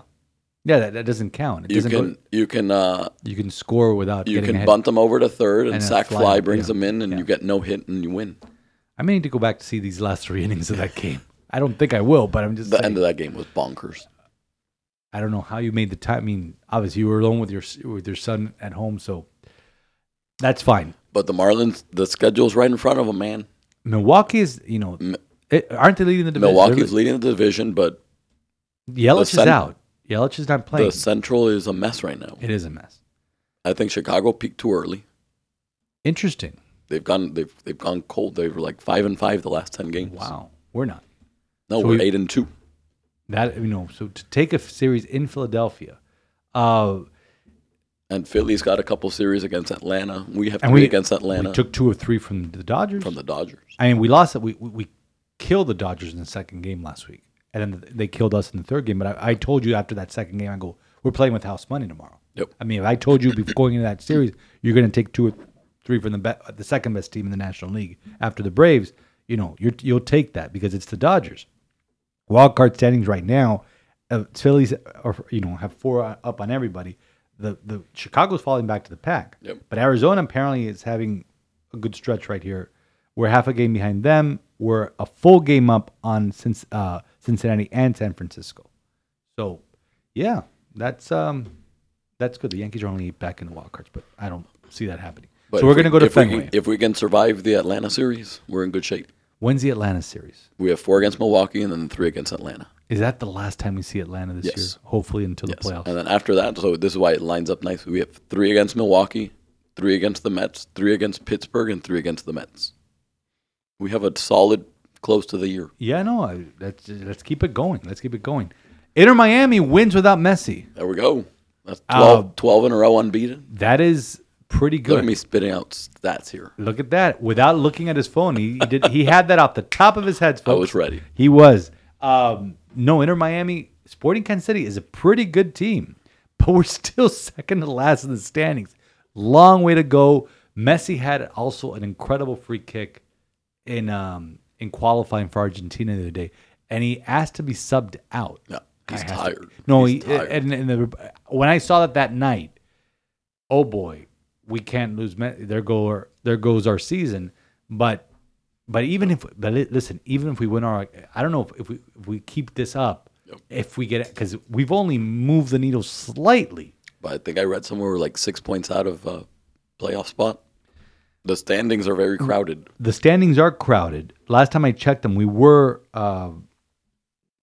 S2: yeah, that, that doesn't count. It
S1: you
S2: doesn't
S1: can
S2: go,
S1: you can uh,
S2: you can score without
S1: you can bunt them over to third and,
S2: And
S1: sac
S2: fly,
S1: fly, brings
S2: yeah.
S1: them in, and
S2: Yeah.
S1: you get no hit and you win.
S2: I may need to go back to see these last three innings of that game. I don't think I will, but I'm just
S1: The
S2: saying.
S1: end of that game was bonkers.
S2: I don't know how you made the time. I mean, obviously you were alone with your with your son at home, so that's fine.
S1: But the Marlins, the schedule's right in front of them, man.
S2: Milwaukee is, you know,
S1: M-
S2: it, aren't they leading the division?
S1: Milwaukee's leading the division, but
S2: Yelich
S1: the
S2: is out. Yelich is not playing.
S1: the Central is a mess right now.
S2: it is a mess.
S1: I think Chicago peaked too early.
S2: Interesting.
S1: They've gone they've they've gone cold. They were like five and five the last ten games.
S2: Wow, we're not.
S1: No,
S2: So
S1: we're
S2: we-
S1: eight and two.
S2: That you know, so to take a series in Philadelphia, uh,
S1: And Philly's got a couple series against Atlanta. We have three
S2: we
S1: against Atlanta
S2: We took two or three from the Dodgers.
S1: from the Dodgers.
S2: I mean, we lost it. We, we we killed the Dodgers in the second game last week, and then they killed us in the third game. But I, I told you after that second game, I go, we're playing with house money tomorrow.
S1: Yep.
S2: I mean, if I told you before going into that series, you're going to take two or three from the be- the second best team in the National League after the Braves, you know, you're, you'll take that because it's the Dodgers. Wild card standings right now, uh, Phillies are you know have four up on everybody. The the Chicago's falling back to the pack.
S1: Yep.
S2: But Arizona apparently is having a good stretch right here. We're half a game behind them. We're a full game up on since uh, Cincinnati and San Francisco. So, yeah, that's um, that's good. The Yankees are only back in the wild cards, but I don't see that happening.
S1: But
S2: so we're going to go to
S1: if
S2: Fenway.
S1: can- if we can survive the Atlanta series, we're in good shape.
S2: When's the Atlanta series?
S1: We have four against Milwaukee and then three against Atlanta.
S2: Is that the last time we see Atlanta this
S1: Yes.
S2: year? Hopefully until
S1: Yes.
S2: the playoffs.
S1: And then after that, so this is why it lines up nicely. We have three against Milwaukee, three against the Mets, three against Pittsburgh, and three against the Mets. We have a solid close to the year.
S2: yeah, no, I, let's let's keep it going. Let's keep it going. Inter Miami wins without Messi.
S1: There we go. That's
S2: Uh,
S1: 12, 12 in a row unbeaten.
S2: That is pretty
S1: Look
S2: good.
S1: at me spitting out stats here.
S2: Look at that. Without looking at his phone, he, he did. He had that off the top of his head. Folks.
S1: I was ready.
S2: He was. Um, no, Inter Miami, Sporting Kansas City is a pretty good team, but we're still second to last in the standings. Long way to go. Messi had also an incredible free kick in um, in qualifying for Argentina the other day, and he asked to be subbed out.
S1: Yeah, he's
S2: has to-
S1: tired.
S2: No,
S1: He's
S2: he,
S1: tired.
S2: and, and the, when I saw that that night, oh boy, we can't lose. There go our, there goes our season. But but even if but listen, even if we win our, I don't know if, if we if we keep this up,
S1: Yep.
S2: if we get it because we've only moved the needle slightly.
S1: But I think I read somewhere we're like six points out of uh, playoff spot. The standings are very crowded.
S2: The standings are crowded. Last time I checked them, we were. Uh,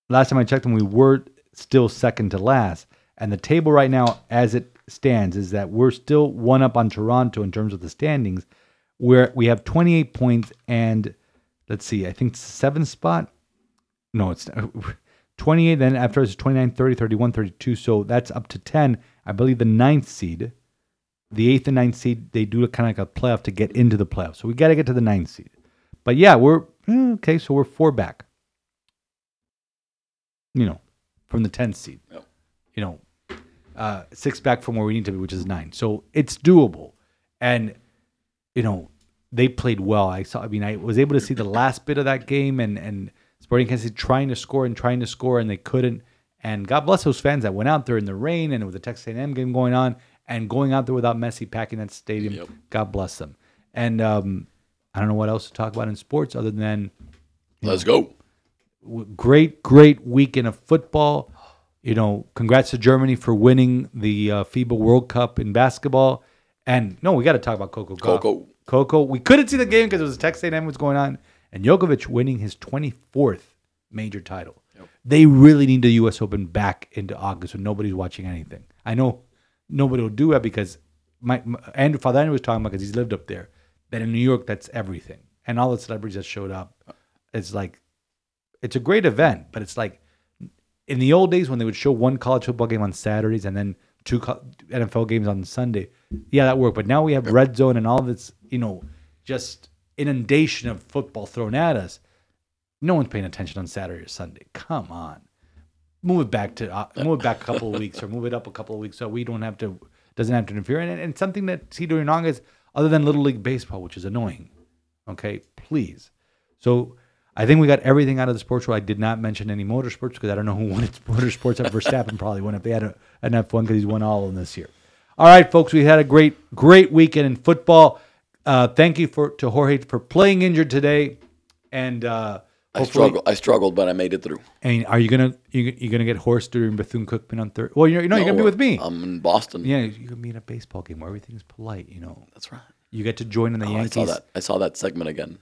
S2: last time I checked them, we were still second to last. And the table right now, as it stands, is that we're still one up on Toronto in terms of the standings. Where we have 28 points and let's see, I think seventh spot. No, it's 28. Then after is 29, 30, 31, 32. So that's up to 10. I believe the ninth seed the eighth and ninth seed, they do kind of like a playoff to get into the playoffs. So we got to get to the ninth seed. But yeah, we're eh, okay. So we're four back. You know, from the tenth seed. You know, uh, six back from where we need to be, which is nine. So it's doable. And you know, they played well. I saw. I mean, I was able to see the last bit of that game, and and Sporting Kansas City trying to score and trying to score, and they couldn't. And God bless those fans that went out there in the rain and with the Texas A&M game going on, and going out there without Messi packing that stadium.
S1: Yep.
S2: God bless them. And um, I don't know what else to talk about in sports other than
S1: Let's go.
S2: great, great weekend of football. You know, congrats to Germany for winning the uh, FIBA World Cup in basketball. And no, we got to talk about Coco. Gauff.
S1: Coco.
S2: Coco. We couldn't see the game because it was a Texas A&M was going on, and Djokovic winning his 24th major title. They really need the U.S. Open back into August when nobody's watching anything. I know nobody will do that because my, my Andrew Father Andrew was talking about because he's lived up there. That in New York, that's everything, and all the celebrities that showed up. It's like it's a great event, but it's like in the old days when they would show one college football game on Saturdays and then two NFL games on Sunday. Yeah, that worked. But now we have red zone and all of this, you know, just inundation of football thrown at us. No one's paying attention on Saturday or Sunday. Come on, move it back to uh, move it back a couple of weeks or move it up a couple of weeks so we don't have to doesn't have to interfere. And, and something that see during August other than Little League baseball, which is annoying. Okay, please. So I think we got everything out of the sports world. I did not mention any motorsports because I don't know who won motorsports. Verstappen probably won if they had a, an F1 because he's won all of them this year. All right, folks, we had a great, great weekend in football. Uh, thank you for to Jorge for playing injured today, and uh,
S1: I struggled. I struggled, but I made it through.
S2: And are you gonna you you gonna get hoarse during Bethune Cookman on Thursday? Well, you're, no, you're gonna be with me.
S1: I'm in Boston.
S2: yeah, you're gonna be in a baseball game where everything's polite. You know,
S1: that's right.
S2: you get to join in the
S1: Oh, I saw that. I saw that segment again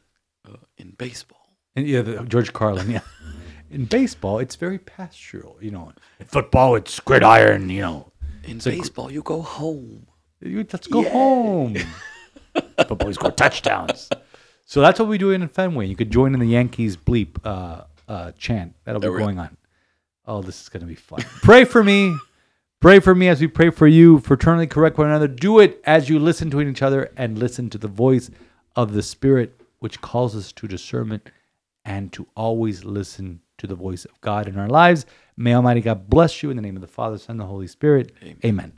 S1: uh, in baseball.
S2: And yeah, the, George Carlin. Yeah. In baseball, it's very pastoral. You know, in football, it's gridiron. You know,
S1: In baseball, you go home.
S2: You- let's go home. Football, score touchdowns. So that's what we do in Fenway. You could join in the Yankees bleep uh, uh, chant. That'll be
S1: There we go.
S2: going on. Oh, this is going to be fun. pray for me. Pray for me as we pray for you. Fraternally correct one another. Do it as you listen to each other and listen to the voice of the Spirit, which calls us to discernment and to always listen to the voice of God in our lives. May Almighty God bless you in the name of the Father, Son, and the Holy Spirit. Amen.